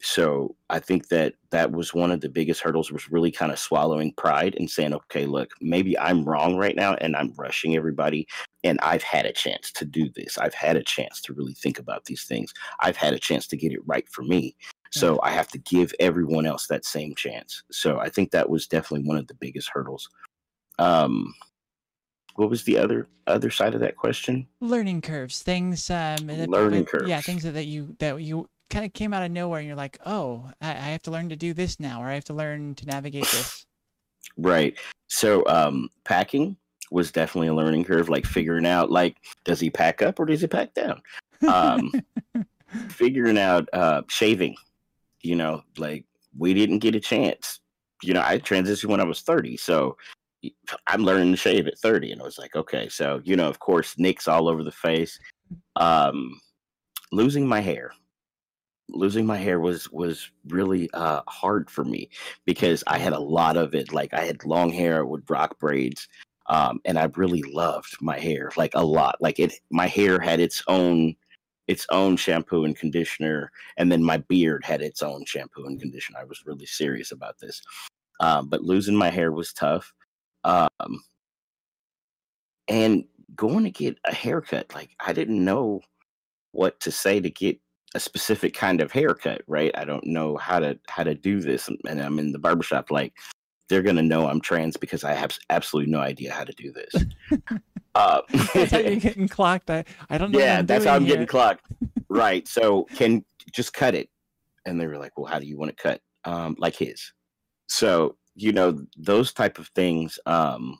so i think that that was one of the biggest hurdles was really kind of swallowing pride and saying okay look maybe i'm wrong right now and i'm rushing everybody and i've had a chance to do this. I've had a chance to really think about these things. I've had a chance to get it right for me. So i have to give everyone else that same chance. So i think that was definitely one of the biggest hurdles. Um what was the other other side of that question? Learning curves things um Learning that- yeah things that, that you that you kind of came out of nowhere and you're like oh I, I have to learn to do this now or i have to learn to navigate this Right. So um packing was definitely a learning curve, like figuring out like does he pack up or does he pack down? Um [LAUGHS] figuring out uh shaving, you know, like we didn't get a chance. You know, I transitioned when I was 30, so I'm learning to shave at 30 and I was like, okay, so you know, of course, nicks all over the face. Um losing my hair. Losing my hair was was really uh hard for me because I had a lot of it. Like I had long hair with rock braids, um, and I really loved my hair like a lot. Like it, my hair had its own its own shampoo and conditioner, and then my beard had its own shampoo and conditioner. I was really serious about this, um, but losing my hair was tough. Um, and going to get a haircut, like I didn't know what to say to get a specific kind of haircut, right? I don't know how to how to do this, and- I'm in the barbershop like they're gonna know I'm trans because I have absolutely no idea how to do this. uh, [LAUGHS] that's how you're [LAUGHS] getting clocked i, I don't know what yeah, that's how I'm doing getting clocked. [LAUGHS] right. So can just cut it, and they were like, "Well, how do you want to cut?" Um, like his. So you know those type of things. Um,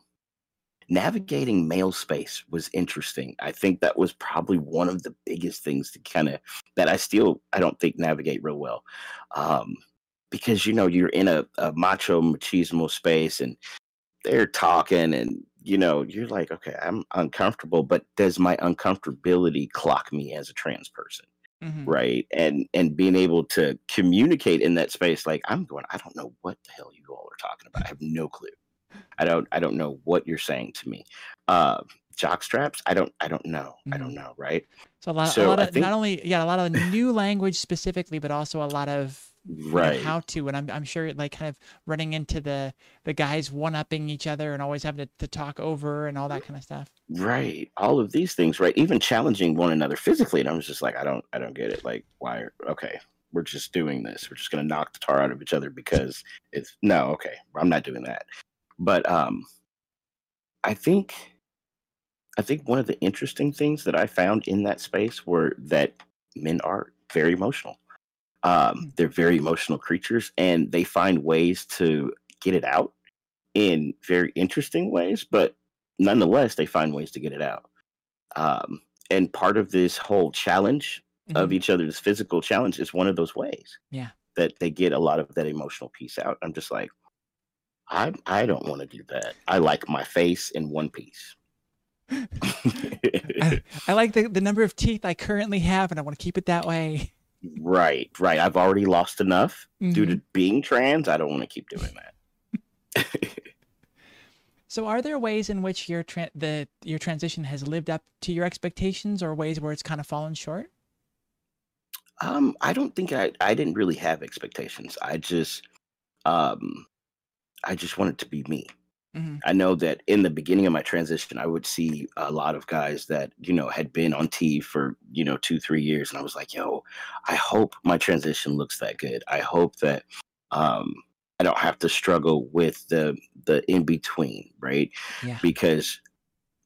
navigating male space was interesting. I think that was probably one of the biggest things to kind of that I still I don't think navigate real well. Um, because you know you're in a, a macho machismo space and they're talking and you know you're like okay i'm uncomfortable but does my uncomfortability clock me as a trans person mm-hmm. right and and being able to communicate in that space like i'm going i don't know what the hell you all are talking about i have no clue i don't i don't know what you're saying to me. Uh jock straps? I don't i don't know. Mm-hmm. i don't mm-hmm. know right? So a lot, so a lot of think, not only yeah a lot of new language specifically but also a lot of right. how to and I'm, I'm sure like kind of running into the the guys one upping each other and always having to, to talk over and all that kind of stuff. Right. All of these things right? Even challenging one another physically and i was just like i don't i don't get it. Like why okay we're just doing this. We're just going to knock the tar out of each other because it's no okay i'm not doing that but um i think i think one of the interesting things that i found in that space were that men are very emotional um, hmm. they're very emotional creatures, and they find ways to get it out in very interesting ways. But nonetheless, they find ways to get it out. Um, and part of this whole challenge mm-hmm. of each other's physical challenge is one of those ways. Yeah, that they get a lot of that emotional piece out. I'm just like, I I don't want to do that. I like my face in one piece. [LAUGHS] I, I, like the, the number of teeth I currently have, and I want to keep it that way. Right, right. I've already lost enough mm-hmm. due to mm-hmm. being trans. I don't want to keep doing that. so, are there ways in which your tra- the your transition has lived up to your expectations, or ways where it's kind of fallen short? Um, I don't think I I didn't really have expectations. I just um, I just want it to be me. Mm-hmm. I know that in the beginning of my transition, I would see a lot of guys that, you know, had been on T for, you know, two, three years. And I was like, yo, I hope my transition looks that good. I hope that um, I don't have to struggle with the the in between, right? Yeah. Because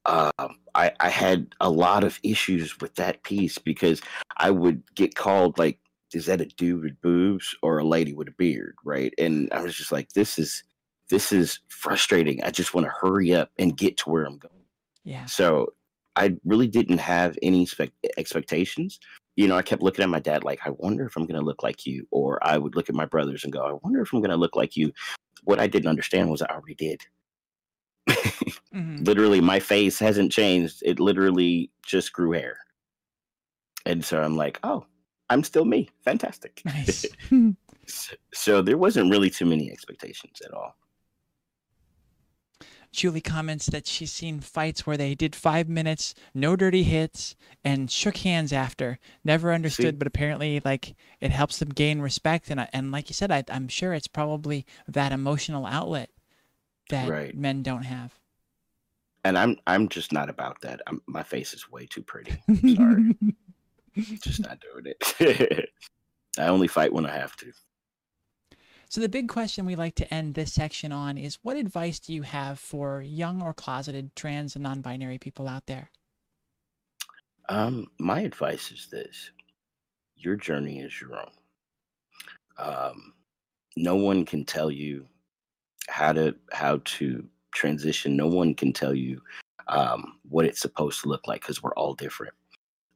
uh, I, I had a lot of issues with that piece because I would get called like, is that a dude with boobs or a lady with a beard, right? And I was just like, this is this is frustrating. I just want to hurry up and get to where I'm going. Yeah. So I really didn't have any spe- expectations. You know, I kept looking at my dad like, I wonder if I'm going to look like you. Or I would look at my brothers and go, I wonder if I'm going to look like you. What I didn't understand was I already did. mm-hmm. [LAUGHS] Literally, my face hasn't changed. It literally just grew hair. And so I'm like, oh, I'm still me. Fantastic. Nice. [LAUGHS] so, so there wasn't really too many expectations at all. Julie comments that she's seen fights where they did five minutes, no dirty hits, and shook hands after. Never understood, See? but apparently, like it helps them gain respect. And and like you said, I, am sure it's probably that emotional outlet that right. men don't have. And I'm I'm just not about that. I'm, my face is way too pretty. [LAUGHS] Sorry, just not doing it. [LAUGHS] I only fight when I have to. So the big question we like to end this section on is what advice do you have for young or closeted trans and non-binary people out there? Um, my advice is this: your journey is your own. Um, no one can tell you how to how to transition. No one can tell you um, what it's supposed to look like because we're all different.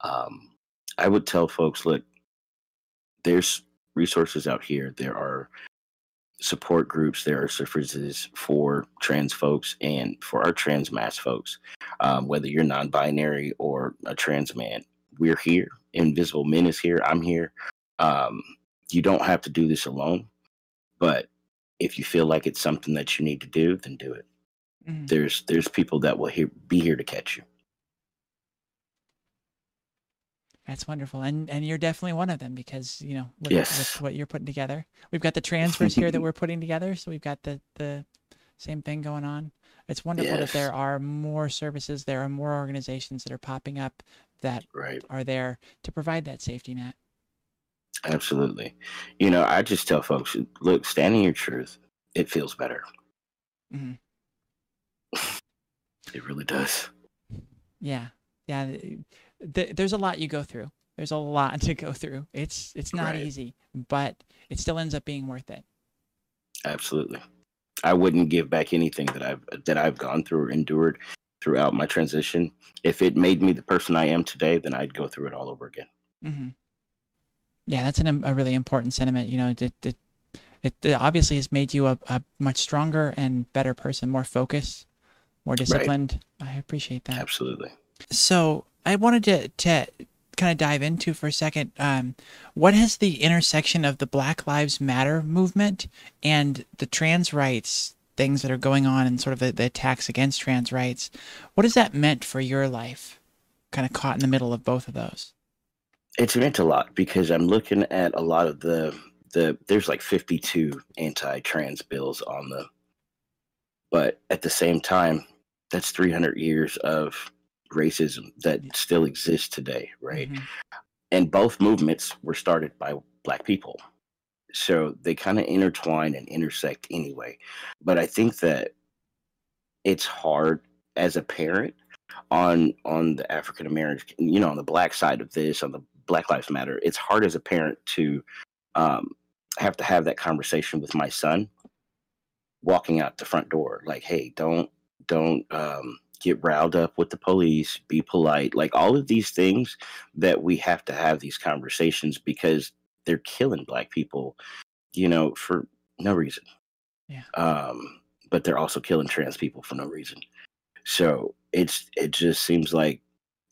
Um, I would tell folks, look, there's resources out here. There are support groups, there are services for trans folks and for our trans masc folks, um, whether you're non binary or a trans man. We're here. Invisible Men is here. I'm here. Um, you don't have to do this alone, but if you feel like it's something that you need to do, then do it. Mm-hmm. There's there's people that will he- be here to catch you. That's wonderful, and and you're definitely one of them because you know with, yes. with what you're putting together. We've got the [LAUGHS] transfers here that we're putting together, so we've got the the same thing going on. It's wonderful yes. that there are more services, there are more organizations that are popping up that right. are there to provide that safety net. Absolutely. You know, I just tell folks, look, standing your truth, it feels better. Mm-hmm. [LAUGHS] it really does. Yeah. Yeah th- there's a lot you go through. There's a lot to go through. It's it's not right. easy, but it still ends up being worth it. Absolutely. I wouldn't give back anything that I've that I've gone through or endured throughout my transition. If it made me the person I am today, then I'd go through it all over again. Mm-hmm. Yeah, that's an, a really important sentiment. You know, it, it, it, it obviously has made you a, a, much stronger and better person, more focused, more disciplined. Right. I appreciate that. Absolutely. So I wanted to, to kind of dive into for a second. Um, what has the intersection of the Black Lives Matter movement and the trans rights things that are going on and sort of the, the attacks against trans rights, what has that meant for your life? Kind of caught in the middle of both of those. It's meant a lot because I'm looking at a lot of the the there's like 52 anti-trans bills on the but at the same time that's 300 years of racism that still exists today right? Mm-hmm. and both movements were started by black people. So they kind of intertwine and intersect anyway. But i think that it's hard as a parent on on the african american you know on the black side of this on the black lives matter it's hard as a parent to um, have to have that conversation with my son walking out the front door. Like hey don't don't um, get riled up with the police be polite like all of these things that we have to have these conversations because they're killing black people, you know, for no reason. Yeah. Um, but they're also killing trans people for no reason. So it's it just seems like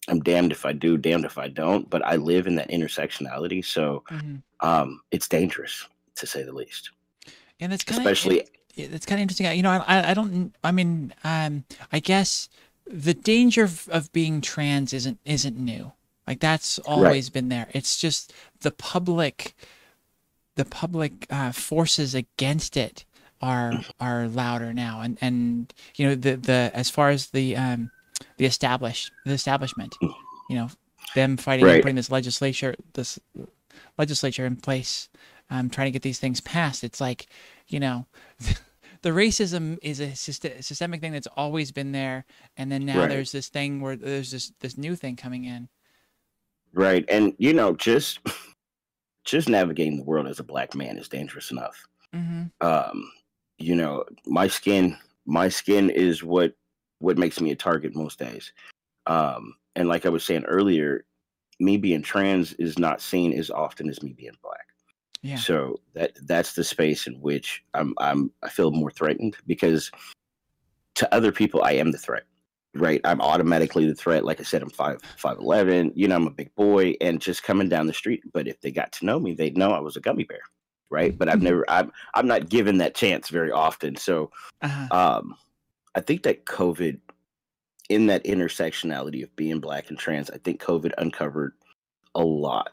I'm damned if I do, damned if I don't. But I live in that intersectionality, so mm-hmm. um, it's dangerous to say the least. And it's kinda, especially it, it's kind of interesting. You know, I I don't. I mean, um, I guess the danger of, of being trans isn't isn't new. Like that's always right. been there. It's just the public, the public uh, forces against it are are louder now, and and you know the the as far as the um the established the establishment, you know them fighting right. and putting this legislature this legislature in place, um, trying to get these things passed. It's like, you know. [LAUGHS] the racism is a systemic thing that's always been there and then now right. there's this thing where there's this this new thing coming in Right. And you know, just just navigating the world as a black man is dangerous enough. Mm-hmm. Um, you know, my skin my skin is what what makes me a target most days. Um, and like I was saying earlier, me being trans is not seen as often as me being black. Yeah. So that that's the space in which I'm I'm I feel more threatened because to other people I am the threat right? I'm automatically the threat. Like I said, I'm five five eleven. You know, I'm a big boy, and just coming down the street. But if they got to know me, they'd know I was a gummy bear, right? But I've mm-hmm. never, I'm I'm not given that chance very often. So, uh-huh. um, I think that COVID, in that intersectionality of being black and trans, I think COVID uncovered a lot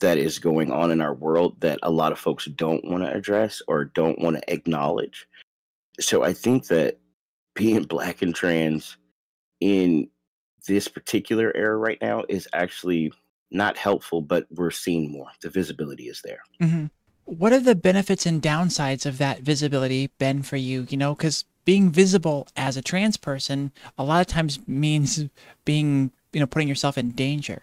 that is going on in our world that a lot of folks don't want to address or don't want to acknowledge. So I think that being black and trans in this particular era right now is actually not helpful, but we're seeing more. The visibility is there. Mm-hmm. What are the benefits and downsides of that visibility been for you? You know, because being visible as a trans person a lot of times means being, you know, putting yourself in danger.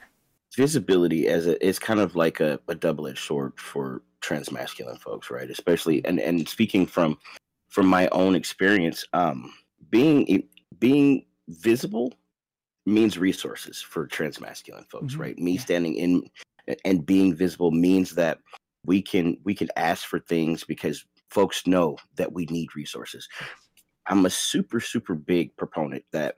Visibility as a is kind of like a, a double edged sword for trans masculine folks, right? Especially and and speaking from from my own experience, um, being being visible means resources for transmasculine folks, mm-hmm. right? Me standing in and being visible means that we can we can ask for things because folks know that we need resources. I'm a super super big proponent that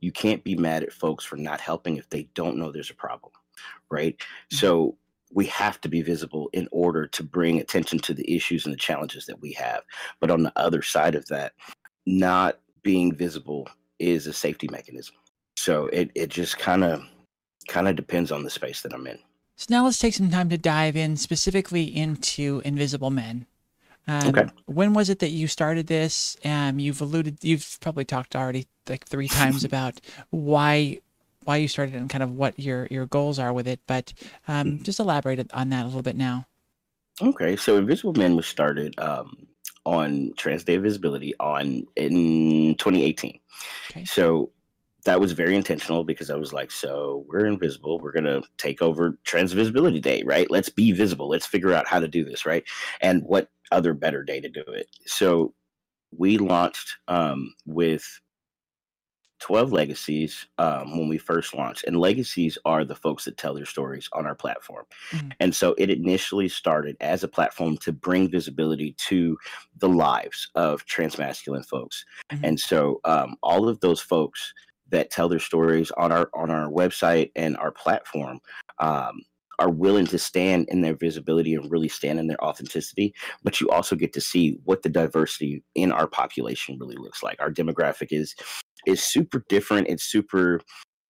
you can't be mad at folks for not helping if they don't know there's a problem, right? Mm-hmm. So we have to be visible in order to bring attention to the issues and the challenges that we have. But on the other side of that, not being visible is a safety mechanism. So it, it just kind of kind of depends on the space that I'm in. So now let's take some time to dive in specifically into Invisible Men. Um, okay. When was it that you started this? Um, you've alluded, you've probably talked already like three [LAUGHS] times about why why you started and kind of what your your goals are with it. But um, just elaborate on that a little bit now. Okay, so Invisible Men was started um, on Trans Day of Visibility on in 2018. Okay. So that was very intentional because I was like, so we're invisible. We're gonna take over Trans Visibility Day, right? Let's be visible. Let's figure out how to do this, right? And what other better day to do it. So we launched um, with 12 legacies um, when we first launched and legacies are the folks that tell their stories on our platform mm-hmm. and so it initially started as a platform to bring visibility to the lives of transmasculine folks mm-hmm. and so um, all of those folks that tell their stories on our on our website and our platform um, are willing to stand in their visibility and really stand in their authenticity but you also get to see what the diversity in our population really looks like. Our demographic is is super different it's super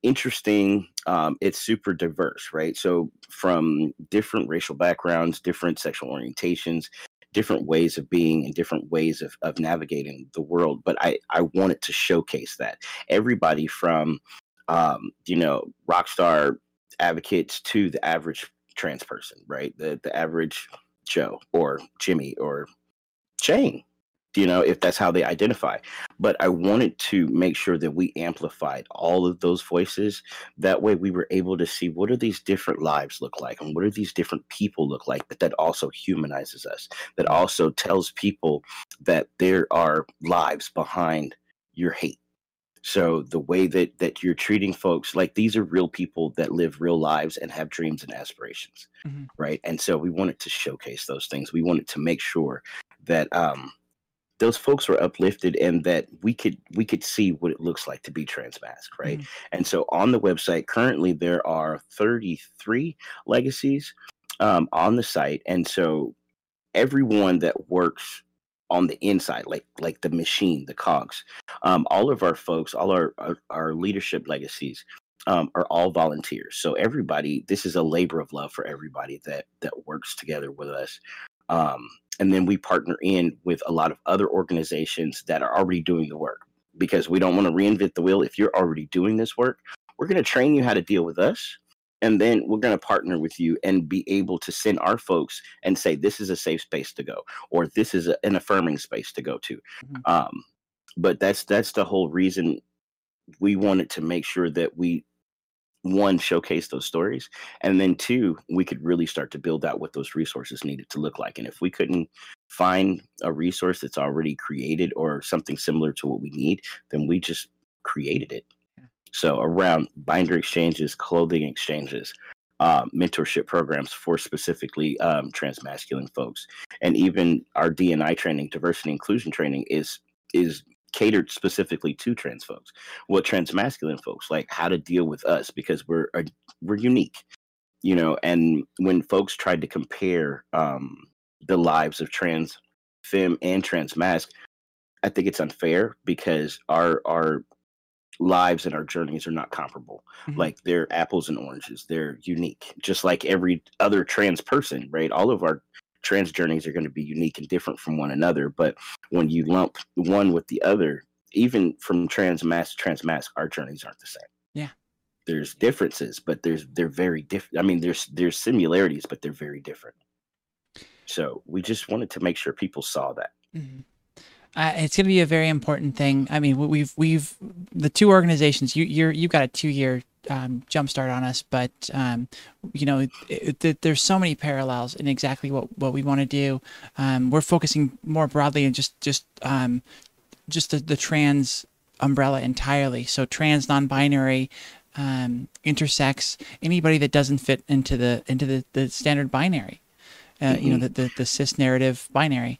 interesting um, it's super diverse right? So from different racial backgrounds different sexual orientations different ways of being and different ways of, of navigating the world but i i wanted to showcase that. Everybody from um, you know rock star advocates to the average trans person, right? The the average Joe or Jimmy or Shane, you know, if that's how they identify. But I wanted to make sure that we amplified all of those voices. That way we were able to see what do these different lives look like and what do these different people look like, but that also humanizes us, that also tells people that there are lives behind your hate so the way that that you're treating folks like these are real people that live real lives and have dreams and aspirations, mm-hmm. right? And so we wanted to showcase those things. We wanted to make sure that um, those folks were uplifted and that we could we could see what it looks like to be transmasc, right? Mm-hmm. And so on the website currently there are 33 legacies um, on the site, and so everyone that works on the inside, like like the machine, the cogs. Um, all of our folks, all our our, our leadership legacies um, are all volunteers. So everybody, this is a labor of love for everybody that that works together with us. Um, and then we partner in with a lot of other organizations that are already doing the work because we don't want to reinvent the wheel. If you're already doing this work, we're going to train you how to deal with us and then we're going to partner with you and be able to send our folks and say this is a safe space to go or this is a, an affirming space to go to mm-hmm. um, but that's that's the whole reason we wanted to make sure that we one showcase those stories and then two we could really start to build out what those resources needed to look like and if we couldn't find a resource that's already created or something similar to what we need then we just created it so around binder exchanges, clothing exchanges, uh, mentorship programs for specifically um, transmasculine folks, and even our DNI training, diversity inclusion training, is is catered specifically to trans folks. Well, transmasculine folks, like how to deal with us because we're uh, we're unique, you know. And when folks tried to compare um, the lives of trans femme and trans masc, I think it's unfair because our our lives and our journeys are not comparable. Mm-hmm. Like they're apples and oranges. They're unique, just like every other trans person, right? All of our trans journeys are going to be unique and different from one another. But when you lump one with the other, even from trans masc trans masc, our journeys aren't the same. Yeah. There's differences, but there's they're very different. I mean, there's there's similarities, but they're very different. So we just wanted to make sure people saw that. Mm-hmm. Uh, it's going to be a very important thing. I mean, we've we've the two organizations. You you're you've got a two year um, jumpstart on us, but um, you know, it, it, there's so many parallels in exactly what what we want to do. Um, we're focusing more broadly and just just um, just the, the trans umbrella entirely. So trans, non-binary, um, intersex, anybody that doesn't fit into the into the, the standard binary. Uh, mm-hmm. You know, the, the the cis narrative binary.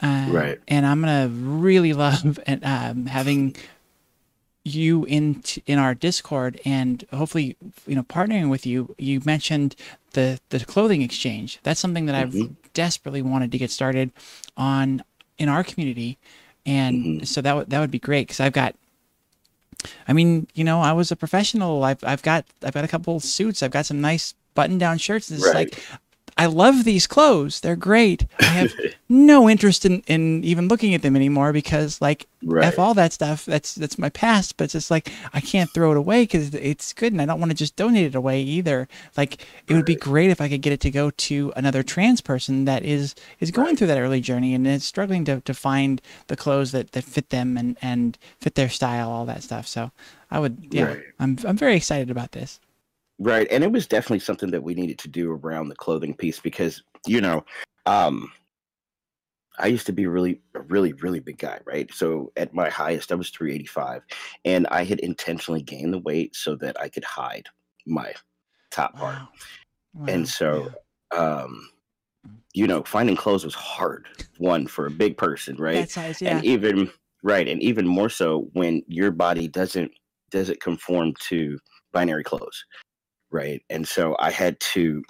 Uh, right. And I'm gonna really love [LAUGHS] um, having you in in our Discord and hopefully you know partnering with you. You mentioned the the clothing exchange. That's something that mm-hmm. I've desperately wanted to get started on in our community, and mm-hmm. so that w- that would be great because I've got. I mean, you know, I was a professional. I've I've got I've got a couple suits. I've got some nice button down shirts. It's right. like I love these clothes. They're great. I have [LAUGHS] no interest in, in even looking at them anymore because like right. f all that stuff. That's that's my past. But it's just like I can't throw it away because it's good, and I don't want to just donate it away either. Like it right. would be great if I could get it to go to another trans person that is is going right. through that early journey and is struggling to, to find the clothes that, that fit them and, and fit their style, all that stuff. So I would yeah, I'm I'm very excited about this. Right. And it was definitely something that we needed to do around the clothing piece because, you know, um, I used to be really, a really, really big guy, right? So at my highest, I was 385, and I had intentionally gained the weight so that I could hide my top part. Wow. Wow. And so, um, you know, finding clothes was hard. One for a big person, right? size, yeah. And even right, and even more so when your body doesn't doesn't conform to binary clothes, right? And so I had to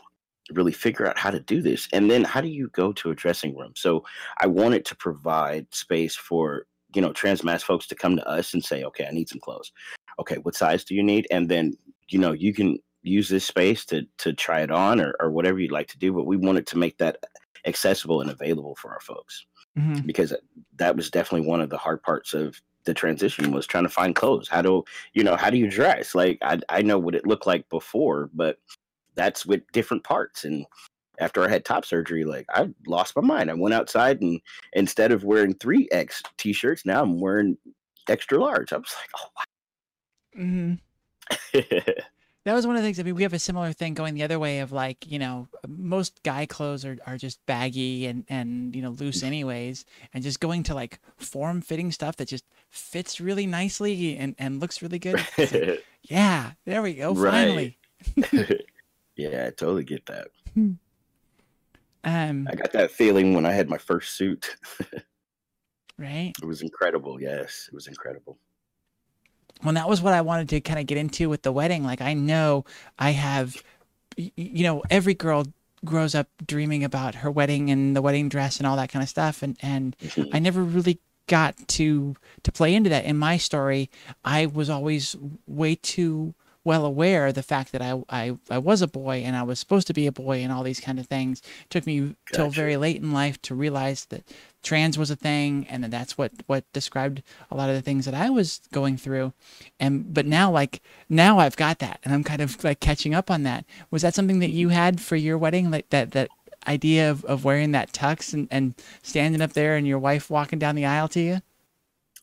really figure out how to do this. And then how do you go to a dressing room? So I wanted to provide space for, you know, trans masc folks to come to us and say, okay, I need some clothes. Okay, what size do you need? And then, you know, you can use this space to to try it on or, or whatever you'd like to do. But we wanted to make that accessible and available for our folks Mhm. because that was definitely one of the hard parts of the transition was trying to find clothes. How do you know how do you dress? Like I I know what it looked like before, but that's with different parts. And after I had top surgery, like I lost my mind. I went outside and instead of wearing three X t-shirts, now I'm wearing extra large. I was like, oh mm-hmm. [LAUGHS] That was one of the things. I mean, we have a similar thing going the other way of like, you know, most guy clothes are, are just baggy and, and, you know, loose anyways. And just going to like form fitting stuff that just fits really nicely and, and looks really good. [LAUGHS] Yeah, there we go. Right. Finally. [LAUGHS] yeah, I totally get that. Um, I got that feeling when I had my first suit. [LAUGHS] right. It was incredible. Yes, it was incredible. Well, that was what I wanted to kind of get into with the wedding. Like, I know I have, you know, every girl grows up dreaming about her wedding and the wedding dress and all that kind of stuff. And, and Mhm. I never really got to to play into that in my story i was always way too well aware of the fact that I, I i was a boy and i was supposed to be a boy and all these kind of things. It took me till very late in life to realize that trans was a thing and that that's what what described a lot of the things that i was going through. And but now like now i've got that and i'm kind of like catching up on that. Was that something that you had for your wedding? Like that that idea of, of wearing that tux and, and standing up there and your wife walking down the aisle to you?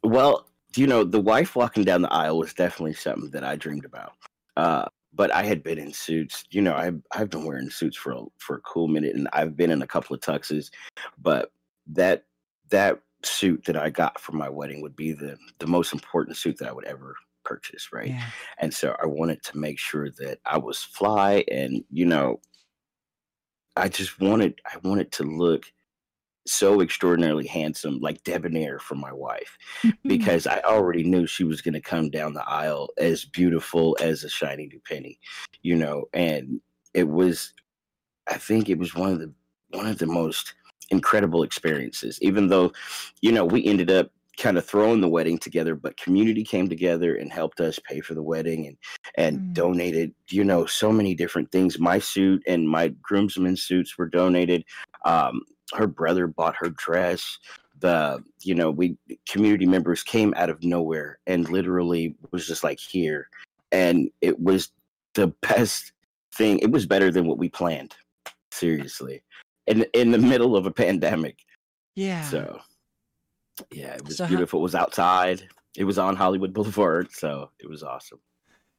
Well, you know, the wife walking down the aisle was definitely something that I dreamed about. Uh, but I had been in suits. You know, I've I've been wearing suits for a, for a cool minute, and I've been in a couple of tuxes. But that that suit that I got for my wedding would be the the most important suit that I would ever purchase, right? yeah And so I wanted to make sure that I was fly, and you know, I just wanted I wanted to look so extraordinarily handsome, like debonair for my wife because I already knew she was going to come down the aisle as beautiful as a shiny new penny, you know, and it was, I think it was one of the one of the most incredible experiences. Even though, you know, we ended up kind of throwing the wedding together, but community came together and helped us pay for the wedding and and Mm. donated, you know, so many different things. My suit and my groomsmen suits were donated. Um, her brother bought her dress. The you know we community members came out of nowhere and literally was just like here. And it was the [LAUGHS] best thing it was better than what we planned seriously in in the middle of a pandemic. Yeah. So yeah it was So how- beautiful. It was outside. It was on hollywood boulevard so it was awesome.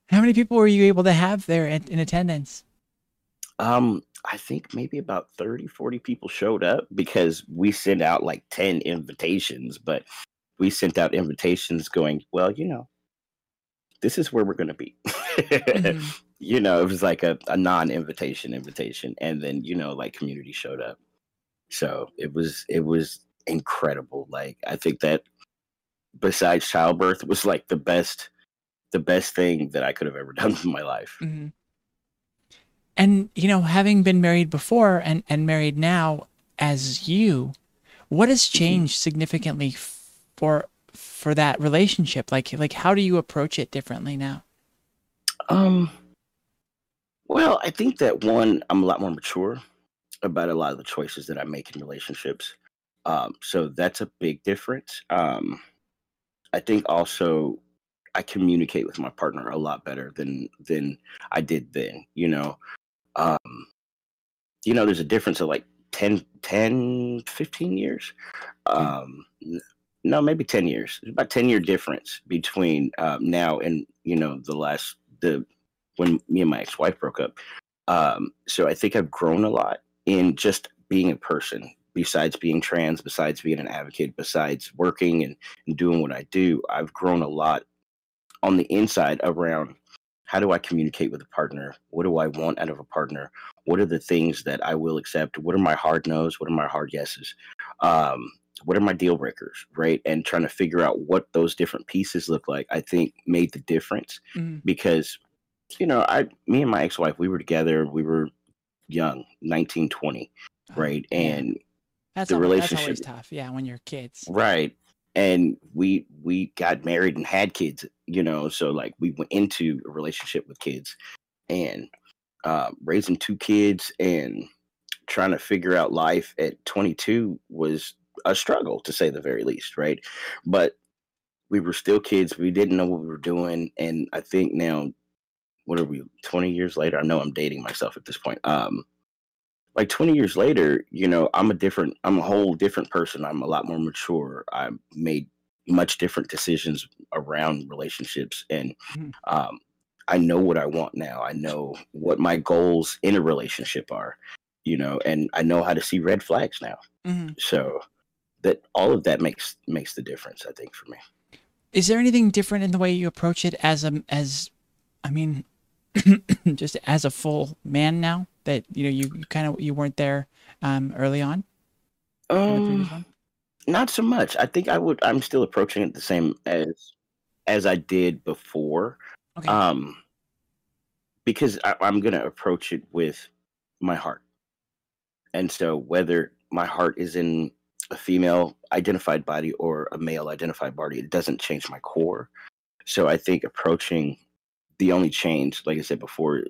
How many people were you able to have there in, in attendance Um, I think maybe about 30, 40 people showed up because we sent out like 10 invitations, but we sent out invitations going, well, you know, this is where we're going to be. [LAUGHS] Mhm. You know, it was like a, a non invitation invitation. And then, you know, like community showed up. So it was, it was incredible. Like, I think that besides childbirth was like the best, the best thing that I could have ever [LAUGHS] done in my life. Mhm. And you know having been married before and and married now as you what has Mm-hmm. changed significantly for for that relationship like like how do you approach it differently now Um, well, I think that one, I'm a lot more mature about a lot of the choices that I make in relationships. Um, so that's a big difference. Um, I think also I communicate with my partner a lot better than than I did then. You know, um, you know, there's a difference of like 10, 10 15 years. Um, no, maybe 10 years. There's about 10 year difference between um, now and, you know, the last, the, when me and my ex-wife broke up. Um, so I think I've grown a lot in just being a person, besides being trans, besides being an advocate, besides working and, and doing what I do, I've grown a lot on the inside around how do I communicate with a partner? What do I want out of a partner? What are the things that I will accept? What are my hard no's? What are my hard yeses? Um, what are my deal breakers? Right. And trying to figure out what those different pieces look like, I think made the difference mm-hmm. because, you know, I, me and my ex wife, we were together, we were young, 19, 20, oh, right? And that's the relationship that's always tough. Yeah. When you're kids. Right and we we got married and had kids you know so like we went into a relationship with kids and uh, raising two kids and trying to figure out life at 22 was a struggle to say the very least right? But we were still kids we didn't know what we were doing and i think now what are we 20 years later? I know i'm dating myself at this point. Um like 20 years later, you know, I'm a different, I'm a whole different person. I'm a lot more mature. I made much different decisions around relationships and mm-hmm. um, I know what I want now. I know what my goals in a relationship are, you know, and I know how to see red flags now. Mm-hmm. So that all of that makes makes the difference, I think, for me. Is there anything different in the way you approach it as a as I mean [CLEARS THROAT] just as a full man now? that you know you, you kind of you weren't there um, early on? Um, not so much. I think I would. I'm still approaching it the same as as I did before. Okay. Um, because I, I'm gonna approach it with my heart, and so whether my heart is in a female identified body or a male identified body, it doesn't change my core. So I think approaching the only change, like I said before,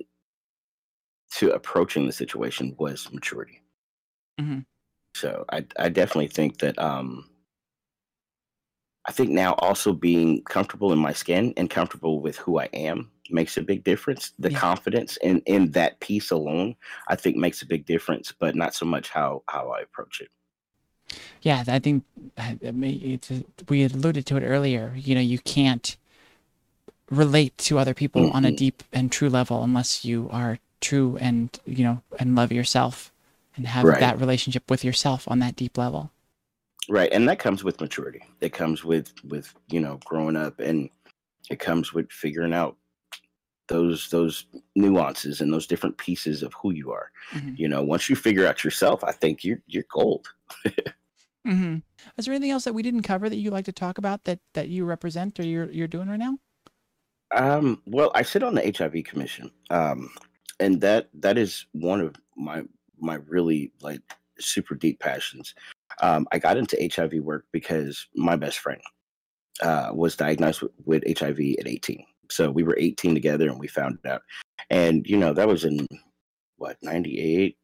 to approaching the situation was maturity. Mm-hmm. So I I definitely think that um I think now also being comfortable in my skin and comfortable with who I am makes a big difference. The yeah. confidence in in that piece alone, I think makes a big difference, but not so much how how I approach it. Yeah, I think we alluded to it earlier. You know, you can't relate to other people mm-hmm. on a mm-hmm. deep and true level unless you are true and you know and love yourself and have right. that relationship with yourself on that deep level right and that comes with maturity it comes with with you know growing up and it comes with figuring out those those nuances and those different pieces of who you are mm-hmm. you know once you figure out yourself i think you're you're gold [LAUGHS] mm-hmm. is there anything else that we didn't cover that you like to talk about that that you represent or you're you're doing right now um well i sit on the hiv commission um and that that is one of my my really like super deep passions. Um, I got into HIV work because my best friend uh, was diagnosed with, with HIV at 18. So we were 18 together and we found out. And, you know, that was in what, 98?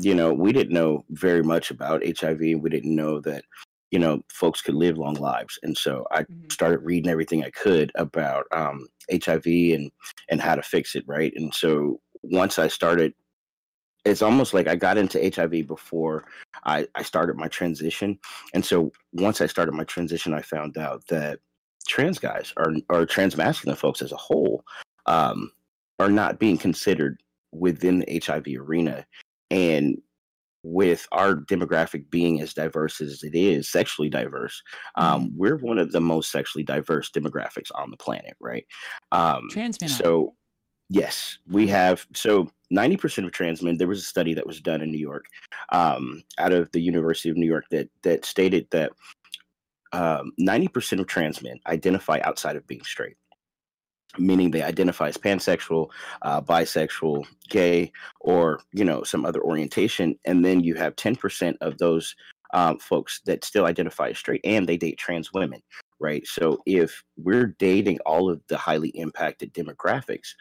You know, we didn't know very much about HIV. We didn't know that, you know, folks could live long lives. And so I mm-hmm. started reading everything I could about um, HIV and, and how to fix it. Right. And so once I started, it's almost like I got into HIV before I, I started my transition. And so once I started my transition, I found out that trans guys or, or trans masculine folks as a whole um, are not being considered within the HIV arena. And with our demographic being as diverse as it is, sexually diverse, um, mm-hmm. we're one of the most sexually diverse demographics on the planet, right? Um, trans men. So Yes, we have. So 90% of trans men, there was a study that was done in New York um, out of the University of New York that, that stated that um, 90% of trans men identify outside of being straight, meaning they identify as pansexual, uh, bisexual, gay, or, you know, some other orientation. And then you have 10% of those um, folks that still identify as straight and they date trans women, right? So if we're dating all of the highly impacted demographics,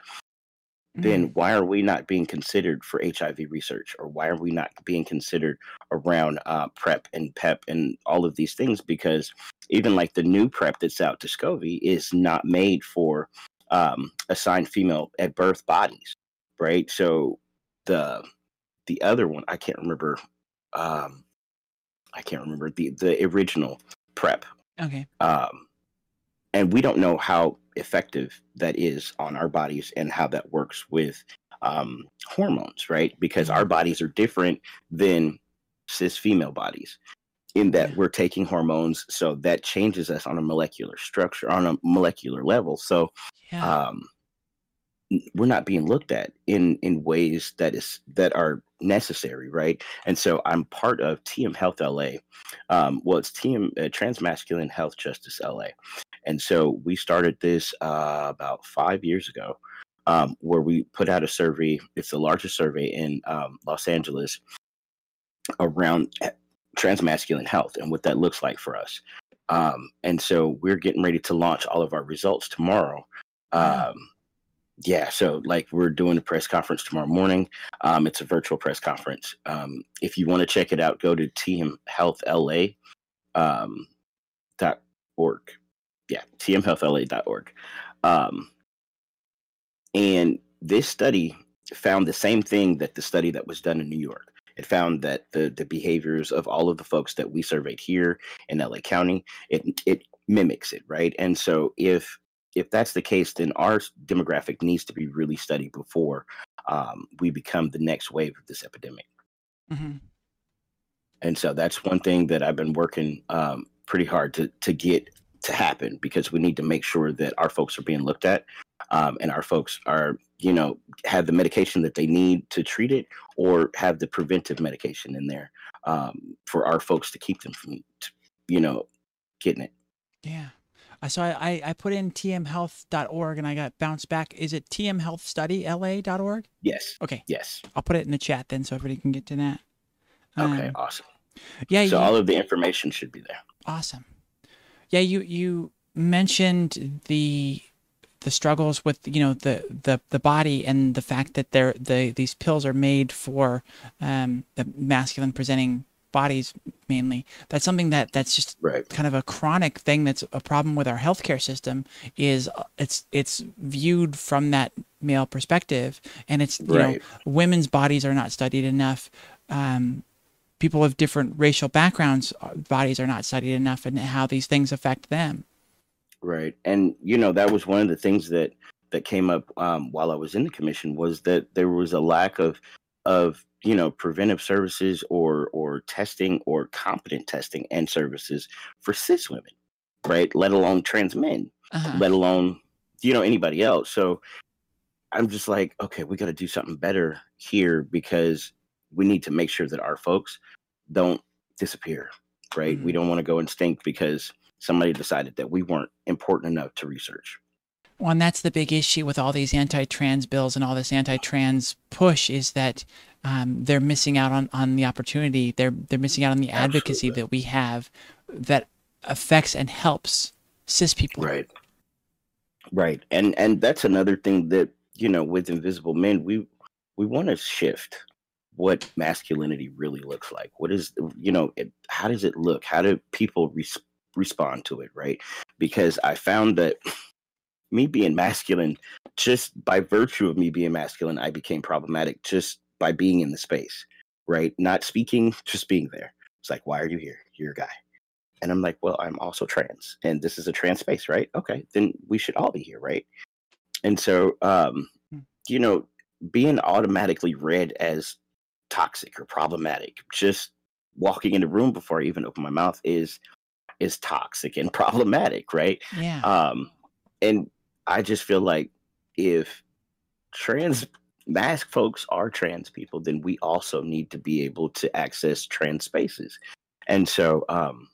then mm. why are we not being considered for HIV research, or why are we not being considered around uh, PrEP and PEP and all of these things? Because even like the new PrEP that's out, Descovy, is not made for um, assigned female at birth bodies, right? So the the other one, I can't remember. Um, I can't remember the the original PrEP. Okay. Um, and we don't know how effective that is on our bodies and how that works with um, hormones, right? Because our mm-hmm. bodies are different than cis female bodies in that yeah. we're taking hormones so that changes us on a molecular structure on a molecular level. So yeah. um, we're not being looked at in in ways that is that are necessary right? And so i'm part of tm health la um, well it's tm uh, transmasculine health justice la and so we started this uh, about five years ago um, where we put out a survey. It's the largest survey in um, los angeles around transmasculine health and what that looks like for us. Um, and so we're getting ready to launch all of our results tomorrow. Um, yeah, so like we're doing a press conference tomorrow morning. Um, it's a virtual press conference. Um, if you want to check it out, go to tmhealthla um, dot org. Yeah, tmhealthla.org. Um, and this study found the same thing that the study that was done in New York. It found that the the behaviors of all of the folks that we surveyed here in LA County, it it mimics it, right? And so if if that's the case, then our demographic needs to be really studied before um, we become the next wave of this epidemic. Mm-hmm. And so that's one thing that I've been working um, pretty hard to to get to happen because we need to make sure that our folks are being looked at um, and our folks are you know have the medication that they need to treat it or have the preventive medication in there um, for our folks to keep them from you know getting it yeah so I, I put in tmhealth.org and I got bounced back. Is it tmhealthstudyla.org? Yes. Okay. Yes. I'll put it in the chat then so everybody can get to that. Okay, um, awesome. Yeah. So you, all of the information should be there. Awesome. Yeah, you you mentioned the the struggles with you know the the the body and the fact that they're the these pills are made for um, the masculine presenting bodies mainly that's something that that's just right. kind of a chronic thing that's a problem with our healthcare system is uh, it's it's viewed from that male perspective and it's you right. know women's bodies are not studied enough um, people of different racial backgrounds uh, bodies are not studied enough and how these things affect them Right. And you know, that was one of the things that that came up um, while I was in the commission was that there was a lack of of you know preventive services or or testing or competent testing and services for cis women, right? Let alone trans men, uh-huh. let alone you know anybody else. So I'm just like, okay, we got to do something better here because we need to make sure that our folks don't disappear, right? Mm-hmm. We don't want to go extinct because somebody decided that we weren't important enough to research. Well, and that's the big issue with all these anti-trans bills and all this anti-trans push is that um, they're missing out on, on the opportunity. They're they're missing out on the advocacy Absolutely. that we have that affects and helps cis people. Right. Right. And and that's another thing that you know with Invisible Men we we want to shift what masculinity really looks like. What is you know it, how does it look? How do people respond? Respond to it, right? Because I found that me being masculine, just by virtue of me being masculine, I became problematic just by being in the space, right? Not speaking, just being there. It's like, why are you here? You're a guy. And I'm like, well, I'm also trans, and this is a trans space, right? Okay, then we should all be here, right? And so, um, hmm. you know, being automatically read as toxic or problematic, just walking in the room before I even open my mouth is is toxic and [LAUGHS] problematic, right? Yeah. Um, and I just feel like if trans masc folks are trans people, then we also need to be able to access trans spaces. And so, um,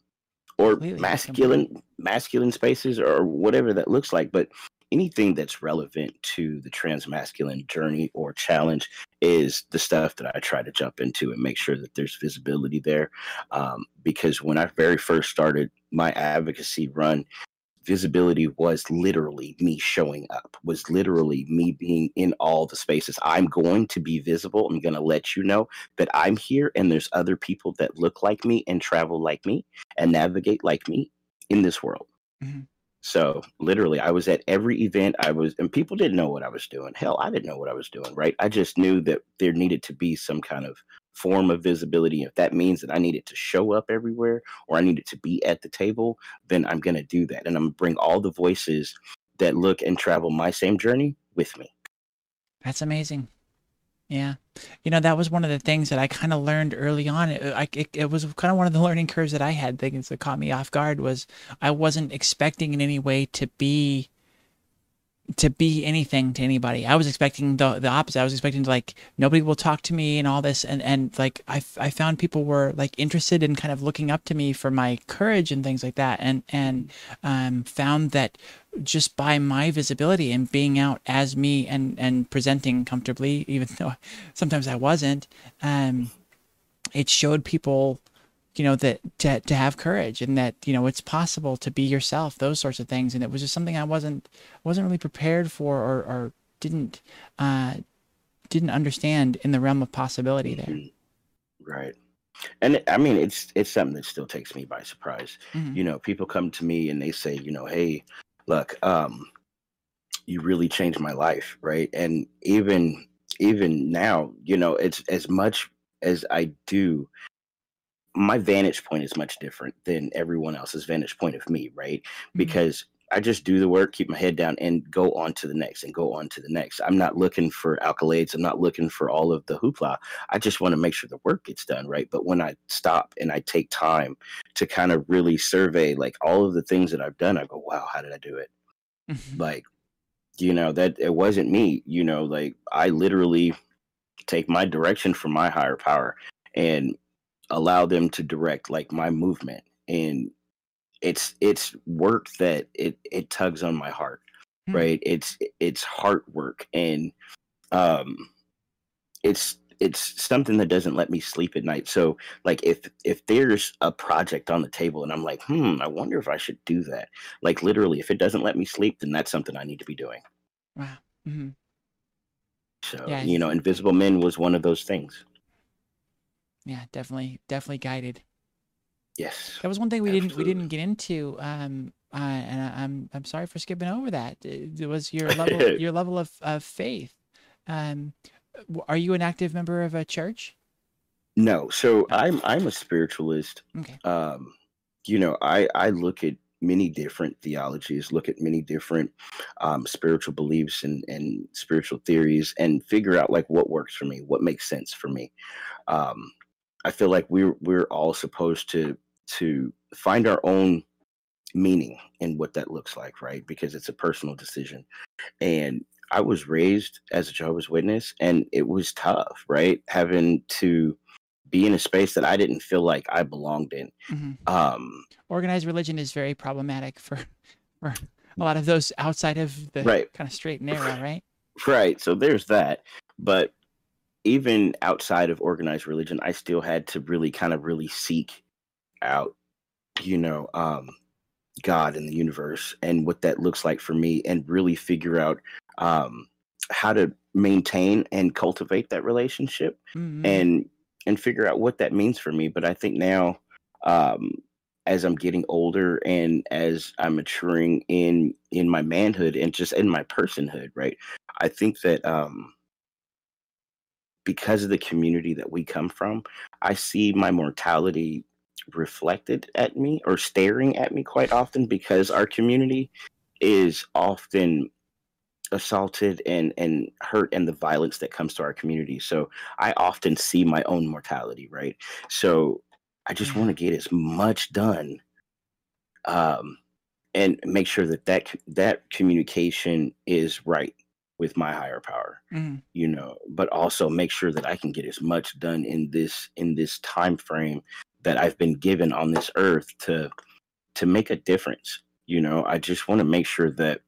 or Completely. masculine masculine spaces or whatever that looks like. But anything that's relevant to the trans masculine journey or challenge is the stuff that I try to jump into and make sure that there's visibility there. Um, because when I very first started my advocacy run, visibility was literally me showing up, was literally me being in all the spaces. I'm going to be visible. I'm going to let you know that I'm here and there's other people that look like me and travel like me and navigate like me in this world. Mm-hmm. So literally, I was at every event. I was, and people didn't know what I was doing. Hell, I didn't know what I was doing. Right? I just knew that there needed to be some kind of form of visibility. If that means that I needed to show up everywhere or I needed to be at the table, then I'm going to do that, and I'm going to bring all the voices that look and travel my same journey with me. That's amazing. Yeah. You know, that was one of the things that I kind of learned early on. It, I, it, it was kind of one of the [LAUGHS] learning curves that I had. Things that caught me off guard was I wasn't expecting in any way to be to be anything to anybody. I was expecting the the opposite. I was expecting to like nobody will talk to me and all this and and like I, I found people were like interested in kind of looking up to me for my courage and things like that and and um found that just by my visibility and being out as me and and presenting comfortably even though sometimes I wasn't um it showed people you know that to to have courage and that you know it's possible to be yourself those sorts of things. And it was just something i wasn't wasn't really prepared for or or didn't uh didn't understand in the realm of possibility there. Mm-hmm. right. And i mean it's it's something that still takes me by surprise. Mm-hmm. you know people come to me and they say you know hey look um you really changed my life right? And even even now you know it's as much as i do my vantage point is much different than everyone else's vantage point of me, right? Mm-hmm. Because I just do the work, keep my head down, and go on to the next and go on to the next. I'm not looking for accolades. I'm not looking for all of the hoopla. I just want to make sure the work gets done, right? But when I stop and I take time to kind of really survey like all of the things that I've done, I go, wow, how did I do it? Mm-hmm. Like, you know, that it wasn't me, you know, like I literally take my direction from my higher power and allow them to direct like my movement and it's it's work that it it tugs on my heart hmm. right? It's it's heart work and um it's it's something that doesn't let me sleep at night. So like if if there's a project on the table and i'm like hmm i wonder if i should do that like literally if it doesn't let me sleep then that's something i need to be doing. Wow. Mm-hmm. so you know invisible men was one of those things yeah, definitely, definitely guided. Yes. That was one thing we absolutely. didn't we didn't get into. Um, uh, and I, am I'm sorry for skipping over that. It was your level [LAUGHS] your level of, of faith. Um, are you an active member of a church? No. So I'm I'm a spiritualist. Okay. Um, you know, I I look at many different theologies, look at many different um, spiritual beliefs and, and spiritual theories, and figure out like what works for me, what makes sense for me. Um, I feel like we're we're all supposed to to find our own meaning in what that looks like, right? Because it's a personal decision. And I was raised as a Jehovah's Witness, and it was tough, right? Having to be in a space that I didn't feel like I belonged in. Mm-hmm. Um, Organized religion is very problematic for [LAUGHS] for a lot of those outside of the right. kind of straight and narrow, right? Right. So there's that. But even outside of organized religion, I still had to really kind of really seek out, you know, um, God and the universe and what that looks like for me, and really figure out um, how to maintain and cultivate that relationship, mm-hmm. and and figure out what that means for me. But I think now, um, as I'm getting older and as I'm maturing in in my manhood and just in my personhood, right? I think that um, because of the community that we come from, I see my mortality reflected at me or staring at me quite often because our community is often assaulted and and hurt and the violence that comes to our community. So i often see my own mortality right? So i just want to get as much done um and make sure that that that communication is right with my higher power mm-hmm. you know but also make sure that i can get as much done in this in this time frame that i've been given on this earth to to make a difference you know i just want to make sure that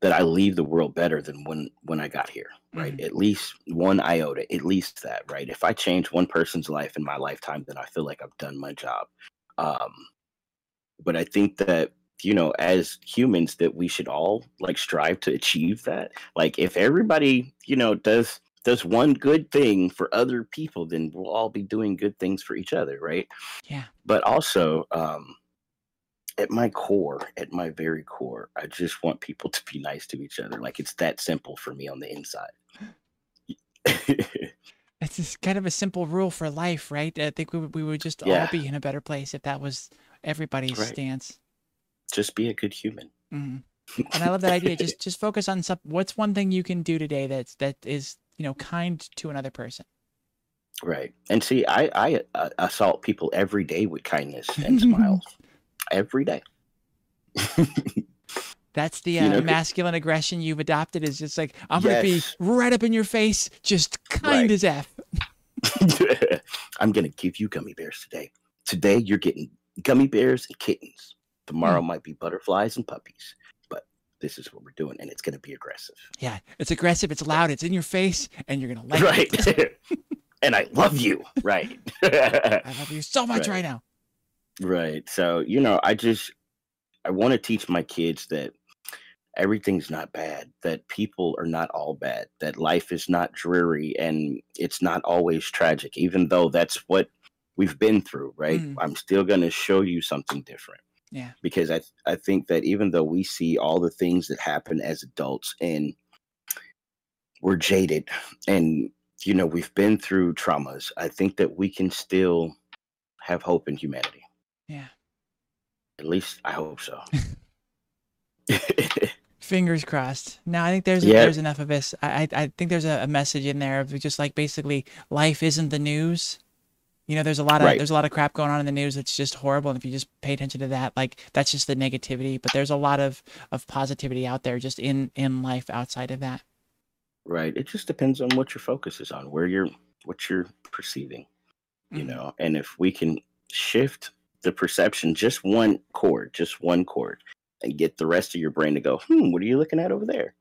that i leave the world better than when when i got here right mm-hmm. at least one iota at least that right if i change one person's life in my lifetime then i feel like i've done my job um but i think that you know as humans that we should all like strive to achieve that. Like if everybody you know does does one good thing for other people then we'll all be doing good things for each other right? Yeah. But also um at my core at my very core i just want people to be nice to each other. Like it's that simple for me on the inside. [LAUGHS] It's just kind of a simple rule for life right? I think we, we would just yeah. all be in a better place if that was everybody's right. stance just be a good human. Mm-hmm. [LAUGHS] And I love that idea. Just just focus on some. What's one thing you can do today that's that is you know, kind to another person. Right. And see, I I uh, assault people every day with kindness [LAUGHS] and smiles. Every day. [LAUGHS] That's the uh, You know, masculine aggression you've adopted. Is just like I'm gonna be right up in your face, just kind Right. as f. I'm gonna give you gummy bears today. Today you're getting gummy bears and kittens. Tomorrow might be butterflies and puppies. But this is what we're doing, and it's gonna be aggressive. Yeah, it's aggressive. It's loud. It's in your face, and you're gonna like right. it. [LAUGHS] [LAUGHS] and I love you. Right. I love you so much Right. right now. right. So, you know, I just I want to teach my kids that everything's not bad, that people are not all bad, that life is not dreary and it's not always tragic, even though that's what we've been through, right? Mm. I'm still going to show you something different. Yeah. Because I I think that even though we see all the things that happen as adults and we're jaded and you know we've been through traumas, I think that we can still have hope in humanity. Yeah. At least I hope so. [LAUGHS] [LAUGHS] Fingers crossed. No, I think there's Yeah. there's enough of this. I I, I think there's a, a message in there of just like basically life isn't the news. You know, there's a lot of Right. there's a lot of crap going on in the news that's just horrible, and if you just pay attention to that, like that's just the negativity. But there's a lot of of positivity out there just in in life outside of that. right. It just depends on what your focus is on, where you're what you're perceiving. You Mhm. know, and if we can shift the perception just one chord, just one chord, and get the rest of your brain to go, hmm, what are you looking at over there?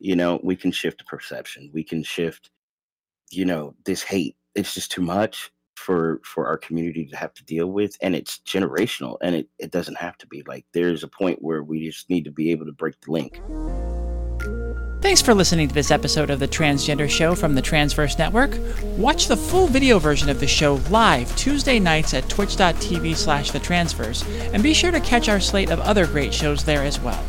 You know, we can shift the perception. We can shift, you know, this hate. It's just too much for for our community to have to deal with. And it's generational and it, it doesn't have to be. Like there's a point where we just need to be able to break the link. Thanks for listening to this episode of The Transgender Show from the Transverse Network. Watch the full video version of the show live Tuesday nights at twitch.tv slash the transverse, and be sure to catch our slate of other great shows there as well.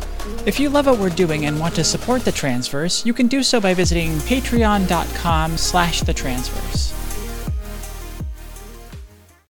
If you love what we're doing and want to support the transverse, you can do so by visiting patreon.com slash the transverse.